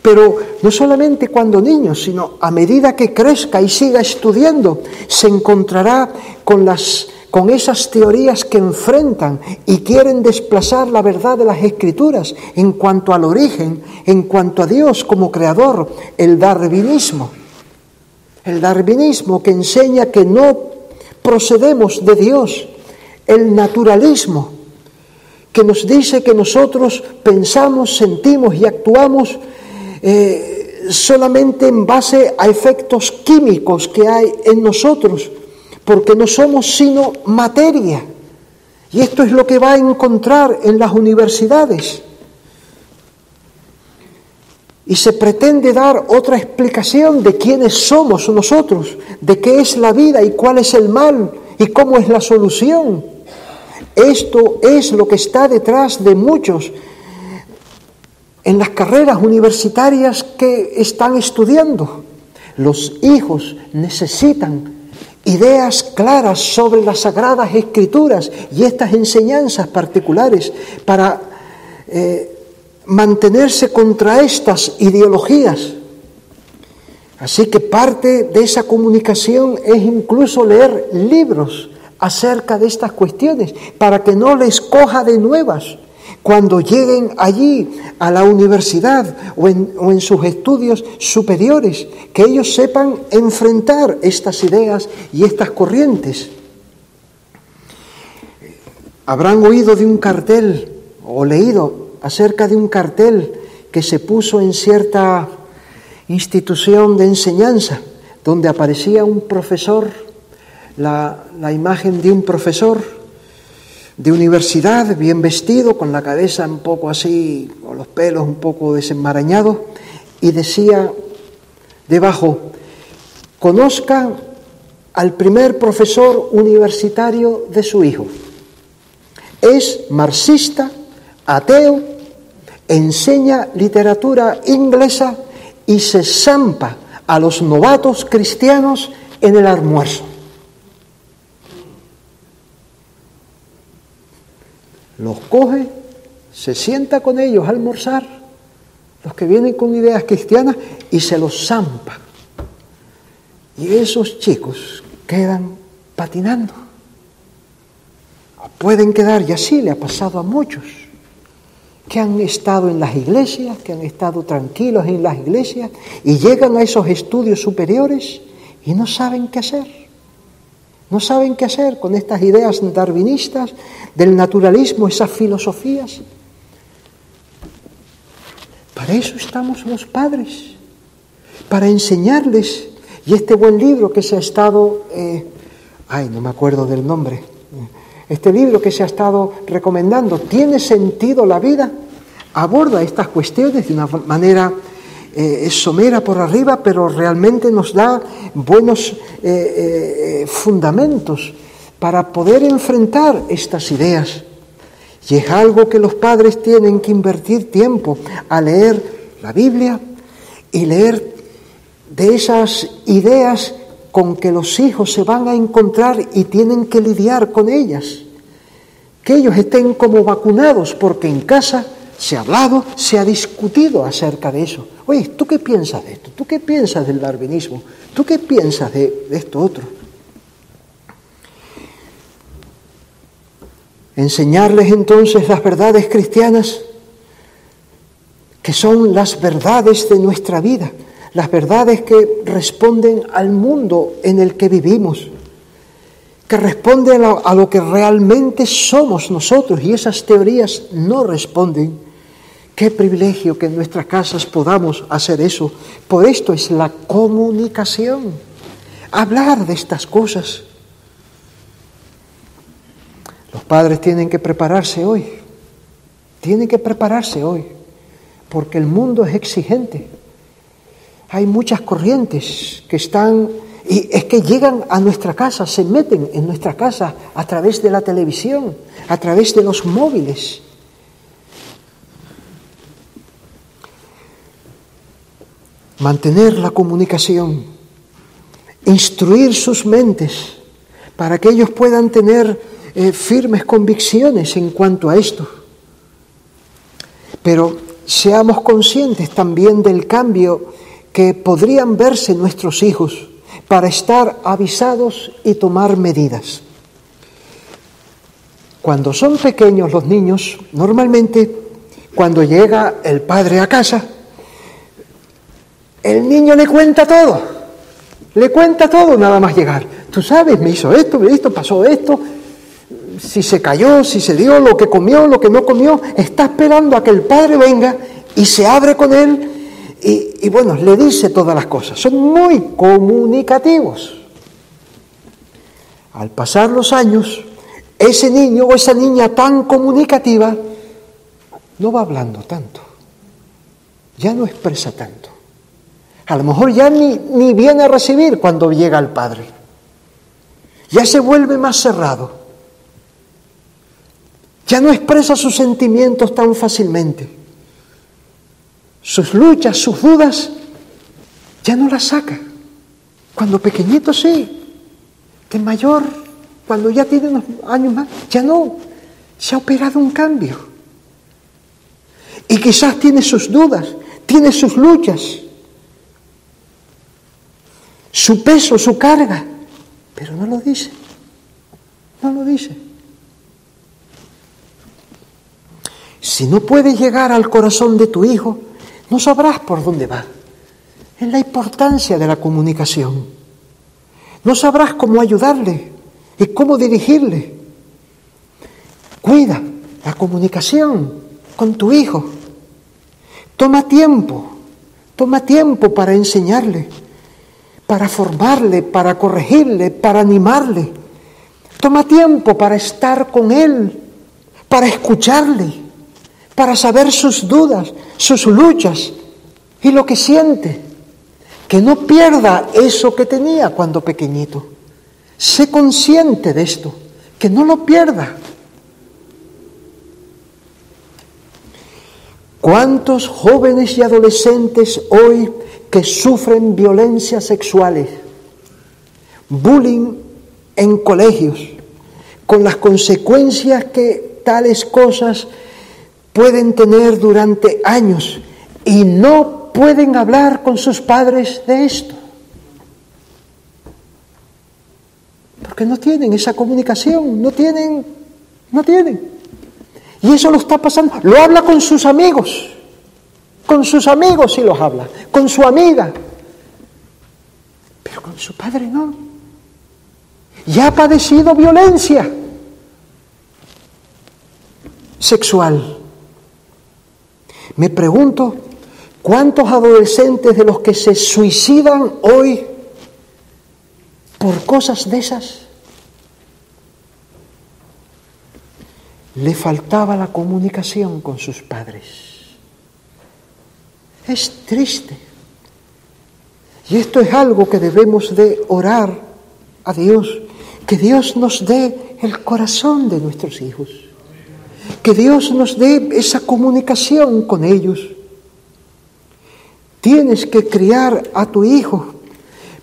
Pero no solamente cuando niño, sino a medida que crezca y siga estudiando, se encontrará con las con esas teorías que enfrentan y quieren desplazar la verdad de las escrituras en cuanto al origen, en cuanto a Dios como creador, el darwinismo. El darwinismo que enseña que no procedemos de Dios, el naturalismo que nos dice que nosotros pensamos, sentimos y actuamos eh, solamente en base a efectos químicos que hay en nosotros porque no somos sino materia. Y esto es lo que va a encontrar en las universidades. Y se pretende dar otra explicación de quiénes somos nosotros, de qué es la vida y cuál es el mal y cómo es la solución. Esto es lo que está detrás de muchos en las carreras universitarias que están estudiando. Los hijos necesitan ideas claras sobre las sagradas escrituras y estas enseñanzas particulares para eh, mantenerse contra estas ideologías. Así que parte de esa comunicación es incluso leer libros acerca de estas cuestiones para que no les coja de nuevas cuando lleguen allí a la universidad o en, sus estudios superiores, que ellos sepan enfrentar estas ideas y estas corrientes. Habrán oído de un cartel o leído acerca de un cartel que se puso en cierta institución de enseñanza, donde aparecía un profesor, la, imagen de un profesor de universidad, bien vestido, con la cabeza un poco así, con los pelos un poco desenmarañados, y decía debajo, conozca al primer profesor universitario de su hijo. Es marxista, ateo, enseña literatura inglesa y se zampa a los novatos cristianos en el almuerzo. Los coge, se sienta con ellos a almorzar, los que vienen con ideas cristianas, y se los zampa. Y esos chicos quedan patinando. Pueden quedar, y así le ha pasado a muchos, que han estado en las iglesias, que han estado tranquilos en las iglesias, y llegan a esos estudios superiores y no saben qué hacer. No saben qué hacer con estas ideas darwinistas del naturalismo, esas filosofías. Para eso estamos los padres, para enseñarles. Y este buen libro que se ha estado, eh, ay, no me acuerdo del nombre, este libro que se ha estado recomendando, ¿tiene sentido la vida? Aborda estas cuestiones de una manera eh, es somera por arriba, pero realmente nos da buenos eh, eh, fundamentos para poder enfrentar estas ideas. Y es algo que los padres tienen que invertir tiempo a leer la Biblia y leer de esas ideas con que los hijos se van a encontrar y tienen que lidiar con ellas. Que ellos estén como vacunados porque en casa se ha hablado, se ha discutido acerca de eso. Oye, ¿tú qué piensas de esto? ¿Tú qué piensas del darwinismo? ¿Tú qué piensas de, esto otro? Enseñarles entonces las verdades cristianas, que son las verdades de nuestra vida, las verdades que responden al mundo en el que vivimos, que responden a lo que realmente somos nosotros y esas teorías no responden Qué privilegio que en nuestras casas podamos hacer eso. Por esto es la comunicación. Hablar de estas cosas. Los padres tienen que prepararse hoy. Tienen que prepararse hoy. Porque el mundo es exigente. Hay muchas corrientes que están y es que llegan a nuestra casa, se meten en nuestra casa a través de la televisión, a través de los móviles. Mantener la comunicación instruir sus mentes para que ellos puedan tener eh, firmes convicciones en cuanto a esto. Pero seamos conscientes también del cambio que podrían verse nuestros hijos para estar avisados y tomar medidas. Cuando son pequeños los niños, normalmente cuando llega el padre a casa, el niño le cuenta todo, le cuenta todo nada más llegar. Tú sabes, me hizo esto, esto, pasó esto, si se cayó, si se dio, lo que comió, lo que no comió, está esperando a que el padre venga y se abre con él y, y bueno, le dice todas las cosas. Son muy comunicativos. Al pasar los años, ese niño o esa niña tan comunicativa no va hablando tanto, ya no expresa tanto. A lo mejor ya ni, ni viene a recibir cuando llega el Padre. Ya se vuelve más cerrado. Ya no expresa sus sentimientos tan fácilmente. Sus luchas, sus dudas, ya no las saca. Cuando pequeñito sí, de mayor cuando ya tiene unos años más, ya no, se ha operado un cambio. Y quizás tiene sus dudas, tiene sus luchas, su peso, su carga, pero no lo dice, no lo dice. Si no puedes llegar al corazón de tu hijo, no sabrás por dónde va. Es la importancia de la comunicación. No sabrás cómo ayudarle, y cómo dirigirle. Cuida la comunicación con tu hijo. Toma tiempo, toma tiempo para enseñarle, para formarle, para corregirle, para animarle. Toma tiempo para estar con él, para escucharle, para saber sus dudas, sus luchas y lo que siente. Que no pierda eso que tenía cuando pequeñito. Sé consciente de esto, que no lo pierda. ¿Cuántos jóvenes y adolescentes hoy que sufren violencias sexuales, bullying en colegios, con las consecuencias que tales cosas pueden tener durante años y no pueden hablar con sus padres de esto? Porque no tienen esa comunicación, no tienen, no tienen. Y eso lo está pasando. Lo habla con sus amigos, con sus amigos sí los habla, con su amiga, pero con su padre no. Ya ha padecido violencia sexual. Me pregunto, ¿cuántos adolescentes de los que se suicidan hoy por cosas de esas. Le faltaba la comunicación con sus padres. Es triste. Y esto es algo que debemos de orar a Dios, que Dios nos dé el corazón de nuestros hijos, que Dios nos dé esa comunicación con ellos. Tienes que criar a tu hijo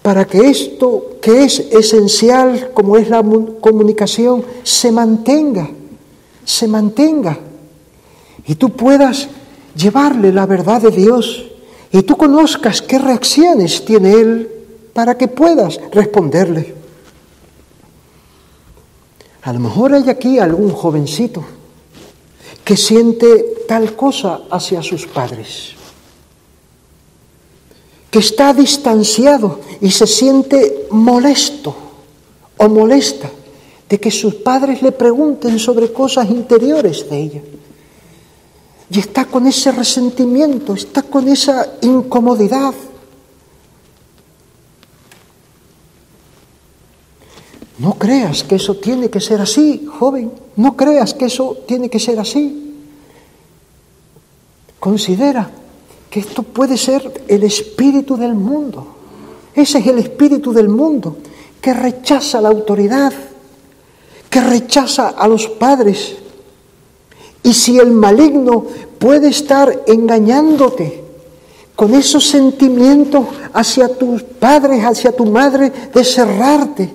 para que esto que es esencial, como es la comunicación, se mantenga, se mantenga. Y tú puedas llevarle la verdad de Dios y tú conozcas qué reacciones tiene Él para que puedas responderle. A lo mejor hay aquí algún jovencito que siente tal cosa hacia sus padres que está distanciado y se siente molesto o molesta de que sus padres le pregunten sobre cosas interiores de ella. Y está con ese resentimiento, está con esa incomodidad. No creas que eso tiene que ser así, joven. No creas que eso tiene que ser así. Considera que esto puede ser el espíritu del mundo. Ese es el espíritu del mundo que rechaza la autoridad, que rechaza a los padres. Y si el maligno puede estar engañándote con esos sentimientos hacia tus padres, hacia tu madre, de cerrarte.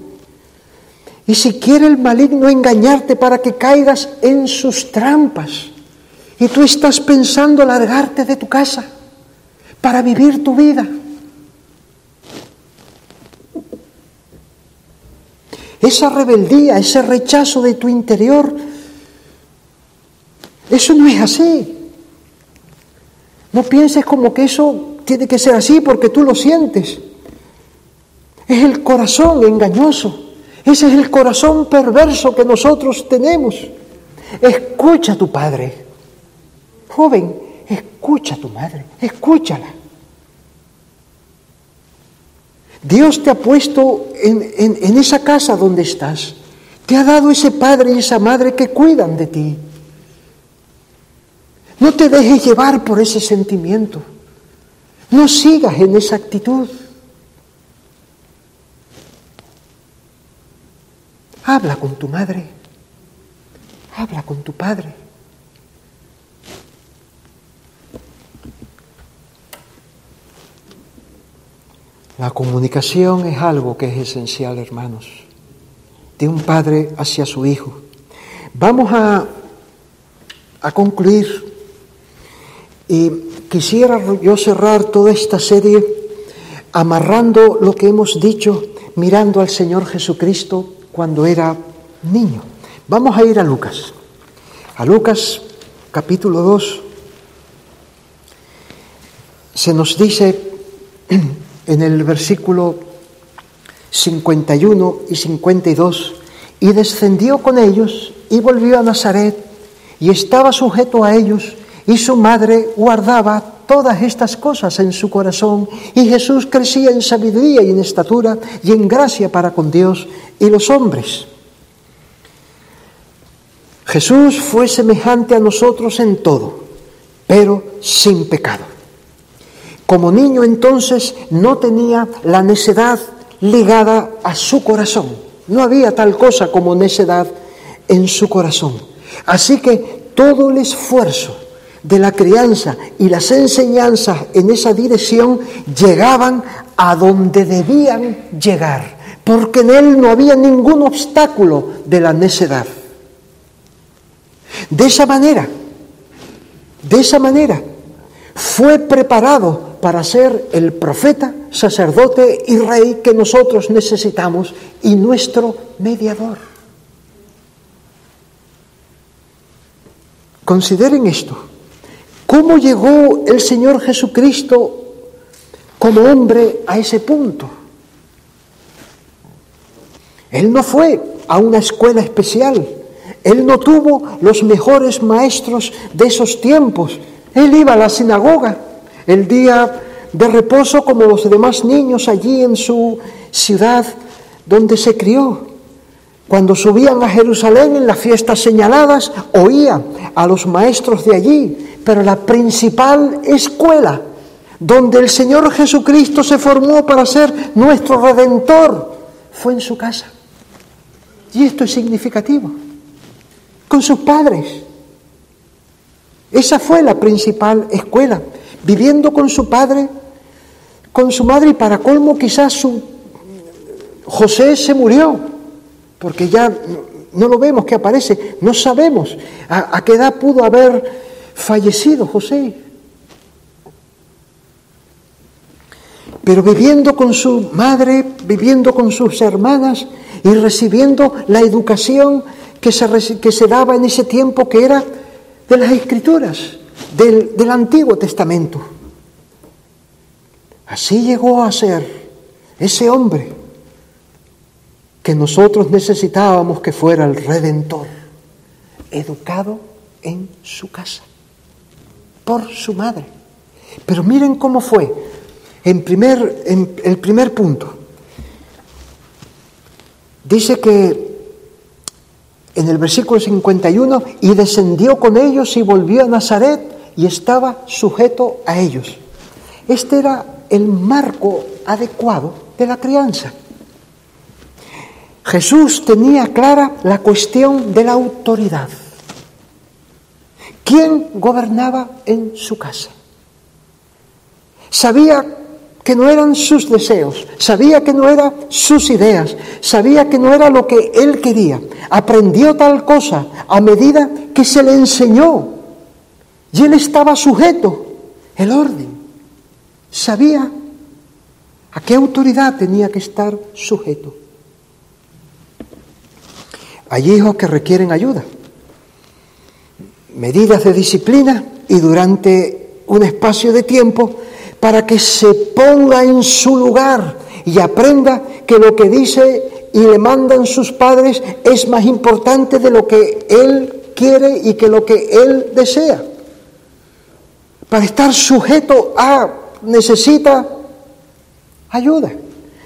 Y si quiere el maligno engañarte para que caigas en sus trampas, y tú estás pensando largarte de tu casa para vivir tu vida. Esa rebeldía, ese rechazo de tu interior, eso no es así. No pienses como que eso tiene que ser así porque tú lo sientes. Es el corazón engañoso. Ese es el corazón perverso que nosotros tenemos. Escucha a tu padre. Joven, escucha a tu madre. Escúchala. Dios te ha puesto en, en esa casa donde estás. Te ha dado ese padre y esa madre que cuidan de ti. No te dejes llevar por ese sentimiento. No sigas en esa actitud. Habla con tu madre. Habla con tu padre. La comunicación es algo que es esencial, hermanos, de un padre hacia su hijo. Vamos a, a concluir y quisiera yo cerrar toda esta serie amarrando lo que hemos dicho, mirando al Señor Jesucristo cuando era niño. Vamos a ir a Lucas. A Lucas capítulo 2 se nos dice [clears throat] en el versículo 51 y 52, y descendió con ellos y volvió a Nazaret y estaba sujeto a ellos y su madre guardaba todas estas cosas en su corazón y Jesús crecía en sabiduría y en estatura y en gracia para con Dios y los hombres. Jesús fue semejante a nosotros en todo, pero sin pecado. Como niño entonces no tenía la necedad ligada a su corazón. No había tal cosa como necedad en su corazón. Así que todo el esfuerzo de la crianza y las enseñanzas en esa dirección llegaban a donde debían llegar, porque en él no había ningún obstáculo de la necedad. De esa manera, de esa manera, fue preparado para ser el profeta, sacerdote y rey que nosotros necesitamos y nuestro mediador. Consideren esto. ¿Cómo llegó el Señor Jesucristo como hombre a ese punto? Él no fue a una escuela especial, él no tuvo los mejores maestros de esos tiempos, él iba a la sinagoga el día de reposo como los demás niños allí en su ciudad donde se crió. Cuando subían a Jerusalén en las fiestas señaladas, oía a los maestros de allí, pero la principal escuela donde el Señor Jesucristo se formó para ser nuestro redentor fue en su casa. Y esto es significativo. Con sus padres. Esa fue la principal escuela. Viviendo con su padre, con su madre y para colmo quizás su José se murió, porque ya no lo vemos que aparece, no sabemos a, a qué edad pudo haber fallecido José. Pero viviendo con su madre, viviendo con sus hermanas y recibiendo la educación que se, que se daba en ese tiempo que era de las escrituras, del, del Antiguo Testamento. Así llegó a ser ese hombre que nosotros necesitábamos que fuera el redentor, educado en su casa por su madre. Pero miren cómo fue. En, primer, en el primer punto, dice que en el versículo 51, y descendió con ellos y volvió a Nazaret y estaba sujeto a ellos. Este era el marco adecuado de la crianza. Jesús tenía clara la cuestión de la autoridad. ¿Quién gobernaba en su casa? Sabía que no eran sus deseos, sabía que no eran sus ideas, sabía que no era lo que él quería. Aprendió tal cosa a medida que se le enseñó y él estaba sujeto, el orden. Sabía a qué autoridad tenía que estar sujeto. Hay hijos que requieren ayuda, medidas de disciplina y durante un espacio de tiempo para que se ponga en su lugar y aprenda que lo que dice y le mandan sus padres es más importante de lo que él quiere y que lo que él desea. Para estar sujeto a necesita ayuda,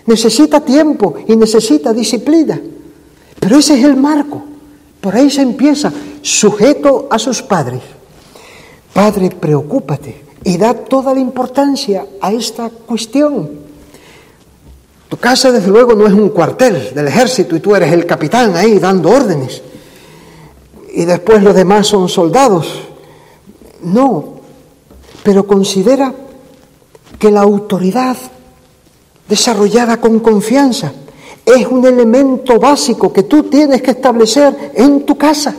necesita tiempo y necesita disciplina. Pero ese es el marco. Por ahí se empieza, sujeto a sus padres. Padre, preocúpate y da toda la importancia a esta cuestión. Tu casa, desde luego, no es un cuartel del ejército y tú eres el capitán ahí dando órdenes. Y después los demás son soldados. No, pero considera que la autoridad desarrollada con confianza es un elemento básico que tú tienes que establecer en tu casa.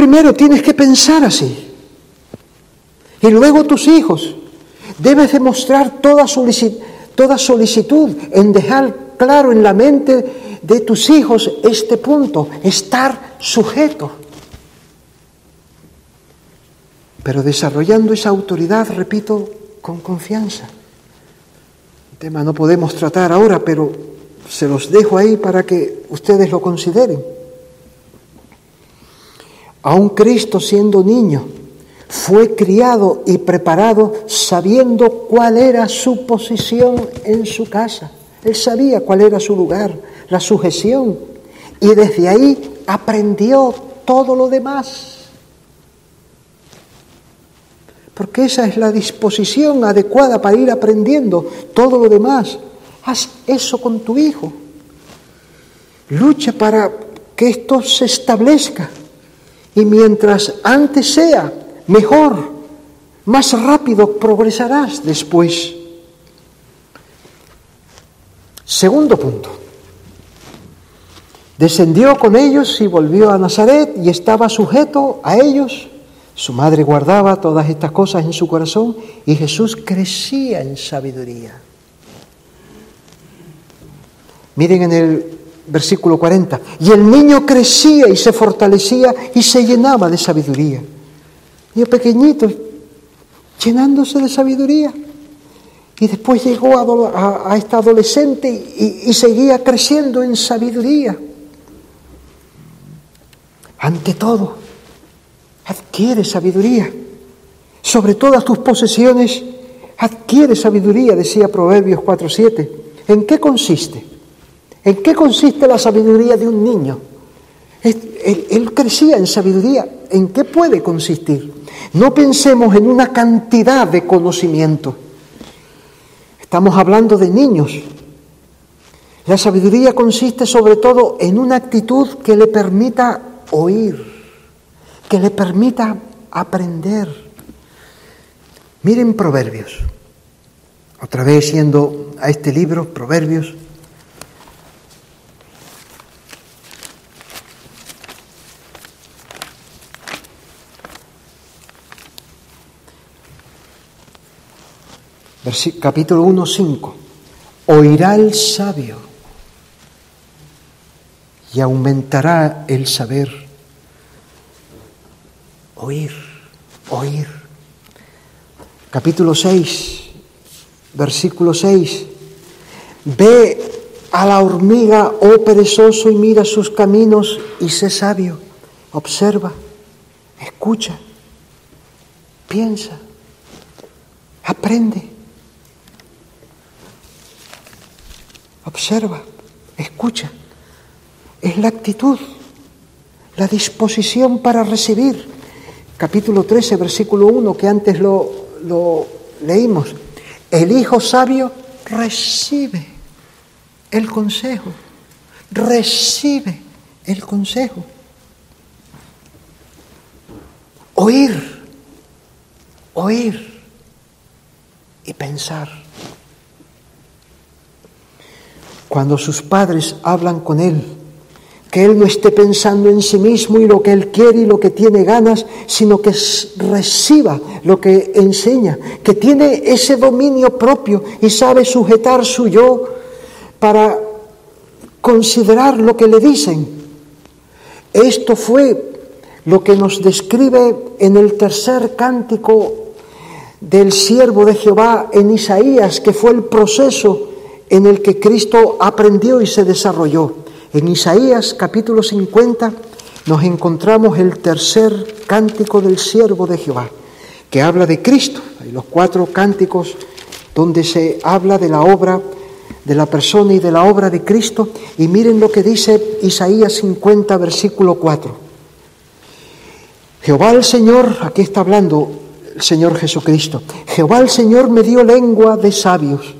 primero tienes que pensar así. Y luego tus hijos. Debes demostrar toda toda solicitud en dejar claro en la mente de tus hijos este punto, estar sujeto. Pero desarrollando esa autoridad, repito, con confianza. Tema no podemos tratar ahora, pero se los dejo ahí para que ustedes lo consideren. Aun Cristo siendo niño, fue criado y preparado sabiendo cuál era su posición en su casa. Él sabía cuál era su lugar, la sujeción, y desde ahí aprendió todo lo demás. Porque esa es la disposición adecuada para ir aprendiendo todo lo demás. Haz eso con tu hijo. Lucha para que esto se establezca. Y mientras antes sea, mejor, más rápido progresarás después. Segundo punto. Descendió con ellos y volvió a Nazaret y estaba sujeto a ellos. Su madre guardaba todas estas cosas en su corazón y Jesús crecía en sabiduría. Miren en el versículo 40. Y el niño crecía y se fortalecía y se llenaba de sabiduría. Niño pequeñito, llenándose de sabiduría. Y después llegó a, esta adolescente y, y seguía creciendo en sabiduría. Ante todo, adquiere sabiduría. Sobre todas tus posesiones, adquiere sabiduría, decía Proverbios 4.7. ¿En qué consiste? ¿En qué consiste la sabiduría de un niño? Él, crecía en sabiduría. ¿En qué puede consistir? No pensemos en una cantidad de conocimiento. Estamos hablando de niños. La sabiduría consiste sobre todo en una actitud que le permita oír, que le permita aprender. Miren Proverbios. Otra vez yendo a este libro, Proverbios. capítulo 1, 5. Oirá el sabio y aumentará el saber. Oír, oír. Capítulo 6, versículo 6. Ve a la hormiga, oh perezoso, y mira sus caminos y sé sabio. Observa, escucha, piensa, aprende. observa, escucha. Es la actitud, la disposición para recibir. Capítulo 13, versículo 1, que antes lo, lo leímos. El hijo sabio recibe el consejo, recibe el consejo. Oír, oír y pensar. Cuando sus padres hablan con él, que él no esté pensando en sí mismo y lo que él quiere y lo que tiene ganas, sino que reciba lo que enseña, que tiene ese dominio propio y sabe sujetar su yo para considerar lo que le dicen. Esto fue lo que nos describe en el tercer cántico del siervo de Jehová en Isaías, que fue el proceso en el que Cristo aprendió y se desarrolló. En Isaías capítulo 50 nos encontramos el tercer cántico del siervo de Jehová, que habla de Cristo. Hay los cuatro cánticos donde se habla de la obra, de la persona y de la obra de Cristo. Y miren lo que dice Isaías 50, versículo 4. Jehová el Señor, aquí está hablando el Señor Jesucristo, Jehová el Señor me dio lengua de sabios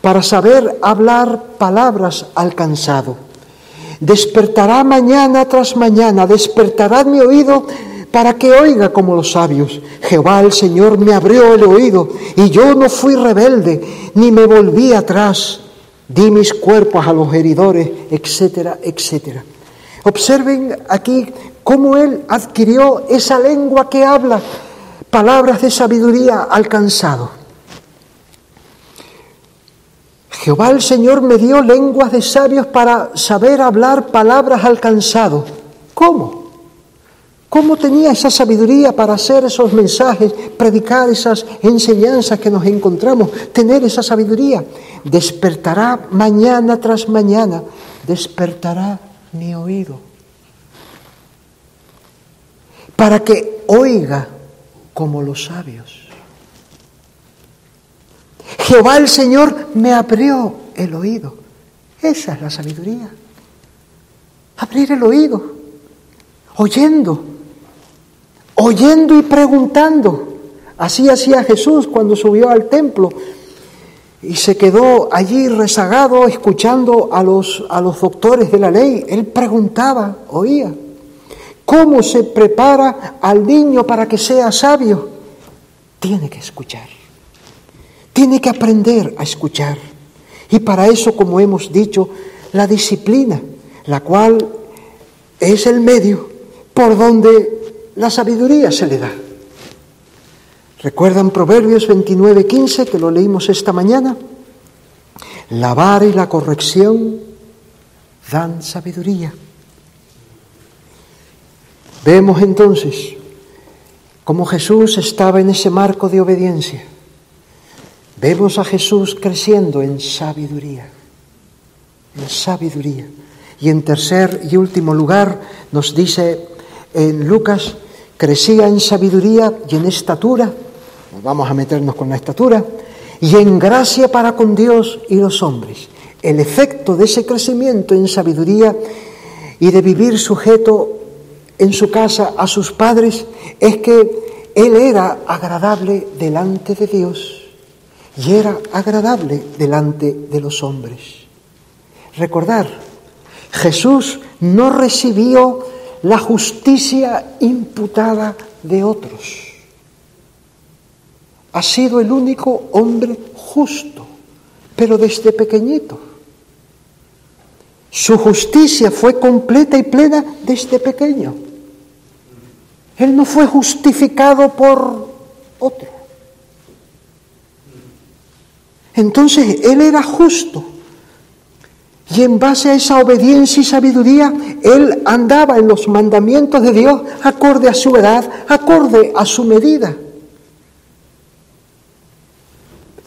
para saber hablar palabras alcanzado Despertará mañana tras mañana, despertará mi oído para que oiga como los sabios. Jehová el Señor me abrió el oído y yo no fui rebelde, ni me volví atrás. Di mis cuerpos a los heridores, etcétera, etcétera. Observen aquí cómo él adquirió esa lengua que habla palabras de sabiduría alcanzado. Jehová el Señor me dio lenguas de sabios para saber hablar palabras alcanzado. ¿Cómo? ¿Cómo tenía esa sabiduría para hacer esos mensajes, predicar esas enseñanzas que nos encontramos, tener esa sabiduría? Despertará mañana tras mañana, despertará mi oído. Para que oiga como los sabios. Jehová el Señor me abrió el oído. Esa es la sabiduría. Abrir el oído, oyendo, oyendo y preguntando. Así hacía Jesús cuando subió al templo y se quedó allí rezagado escuchando a los, a los doctores de la ley. Él preguntaba, oía. ¿Cómo se prepara al niño para que sea sabio? Tiene que escuchar. Tiene que aprender a escuchar. Y para eso, como hemos dicho, la disciplina, la cual es el medio por donde la sabiduría se le da. ¿Recuerdan Proverbios 29, 15, que lo leímos esta mañana? La vara y la corrección dan sabiduría. Vemos entonces cómo Jesús estaba en ese marco de obediencia Vemos a Jesús creciendo en sabiduría, en sabiduría. Y en tercer y último lugar nos dice en Lucas, crecía en sabiduría y en estatura, vamos a meternos con la estatura, y en gracia para con Dios y los hombres. El efecto de ese crecimiento en sabiduría y de vivir sujeto en su casa a sus padres es que él era agradable delante de Dios y era agradable delante de los hombres. Recordar, Jesús no recibió la justicia imputada de otros. Ha sido el único hombre justo, pero desde pequeñito. Su justicia fue completa y plena desde pequeño. Él no fue justificado por otro. Entonces Él era justo. Y en base a esa obediencia y sabiduría, Él andaba en los mandamientos de Dios acorde a su edad, acorde a su medida.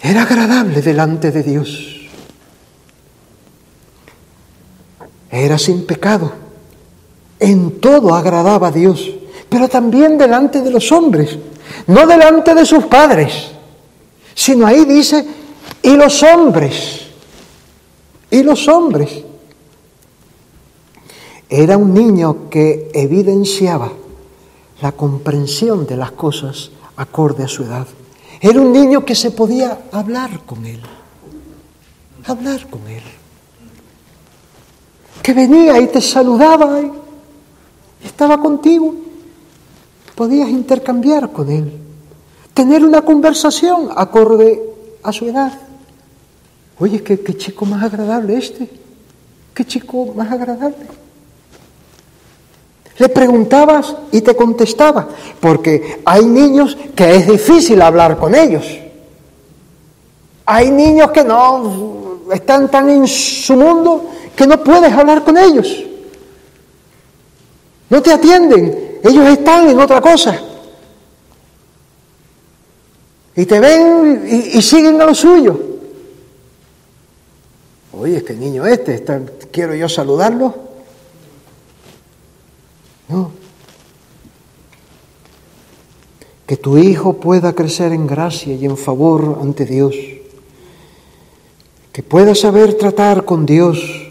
Era agradable delante de Dios. Era sin pecado. En todo agradaba a Dios, pero también delante de los hombres, no delante de sus padres, sino ahí dice y los hombres, y los hombres. Era un niño que evidenciaba la comprensión de las cosas acorde a su edad. Era un niño que se podía hablar con él, hablar con él. Que venía y te saludaba y estaba contigo. Podías intercambiar con él. tener una conversación acorde a su edad. Oye, qué, chico más agradable este, qué chico más agradable. Le preguntabas y te contestaba, porque hay niños que es difícil hablar con ellos. Hay niños que no están tan en su mundo que no puedes hablar con ellos. No te atienden, ellos están en otra cosa. Y te ven y, siguen a lo suyo. Oye, es que niño este, quiero yo saludarlo. No. Que tu hijo pueda crecer en gracia y en favor ante Dios. Que pueda saber tratar con Dios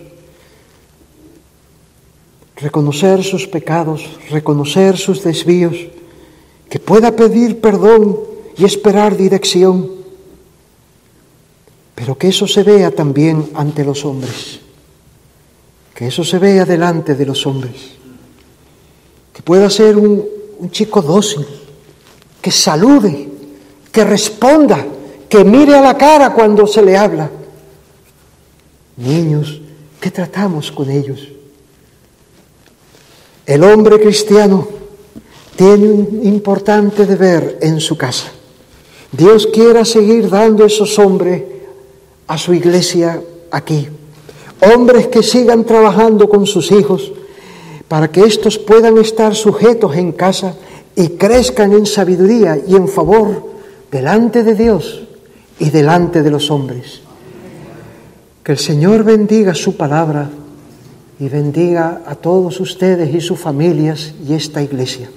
reconocer sus pecados, reconocer sus desvíos, que pueda pedir perdón y esperar dirección, pero que eso se vea también ante los hombres, que eso se vea delante de los hombres, que pueda ser un, chico dócil, que salude, que responda, que mire a la cara cuando se le habla. Niños, ¿qué tratamos con ellos? El hombre cristiano tiene un importante deber en su casa. Dios quiera seguir dando esos hombres a su iglesia aquí. Hombres que sigan trabajando con sus hijos para que éstos puedan estar sujetos en casa y crezcan en sabiduría y en favor delante de Dios y delante de los hombres. Que el Señor bendiga su palabra y bendiga a todos ustedes y sus familias y esta iglesia.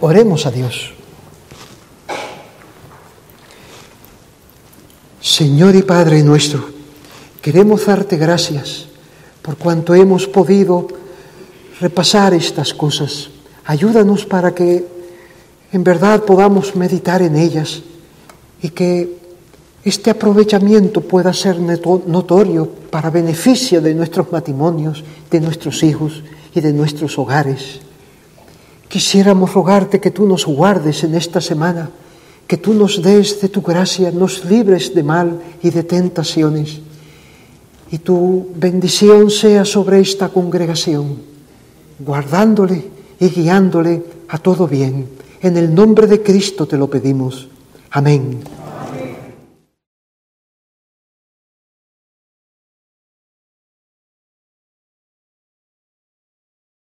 Oremos a Dios. Señor y Padre nuestro, queremos darte gracias por cuanto hemos podido repasar estas cosas. Ayúdanos para que en verdad podamos meditar en ellas y que este aprovechamiento pueda ser notorio para beneficio de nuestros matrimonios, de nuestros hijos y de nuestros hogares. Quisiéramos rogarte que tú nos guardes en esta semana, que tú nos des de tu gracia, nos libres de mal y de tentaciones, y tu bendición sea sobre esta congregación, guardándole y guiándole a todo bien. En el nombre de Cristo te lo pedimos. Amén.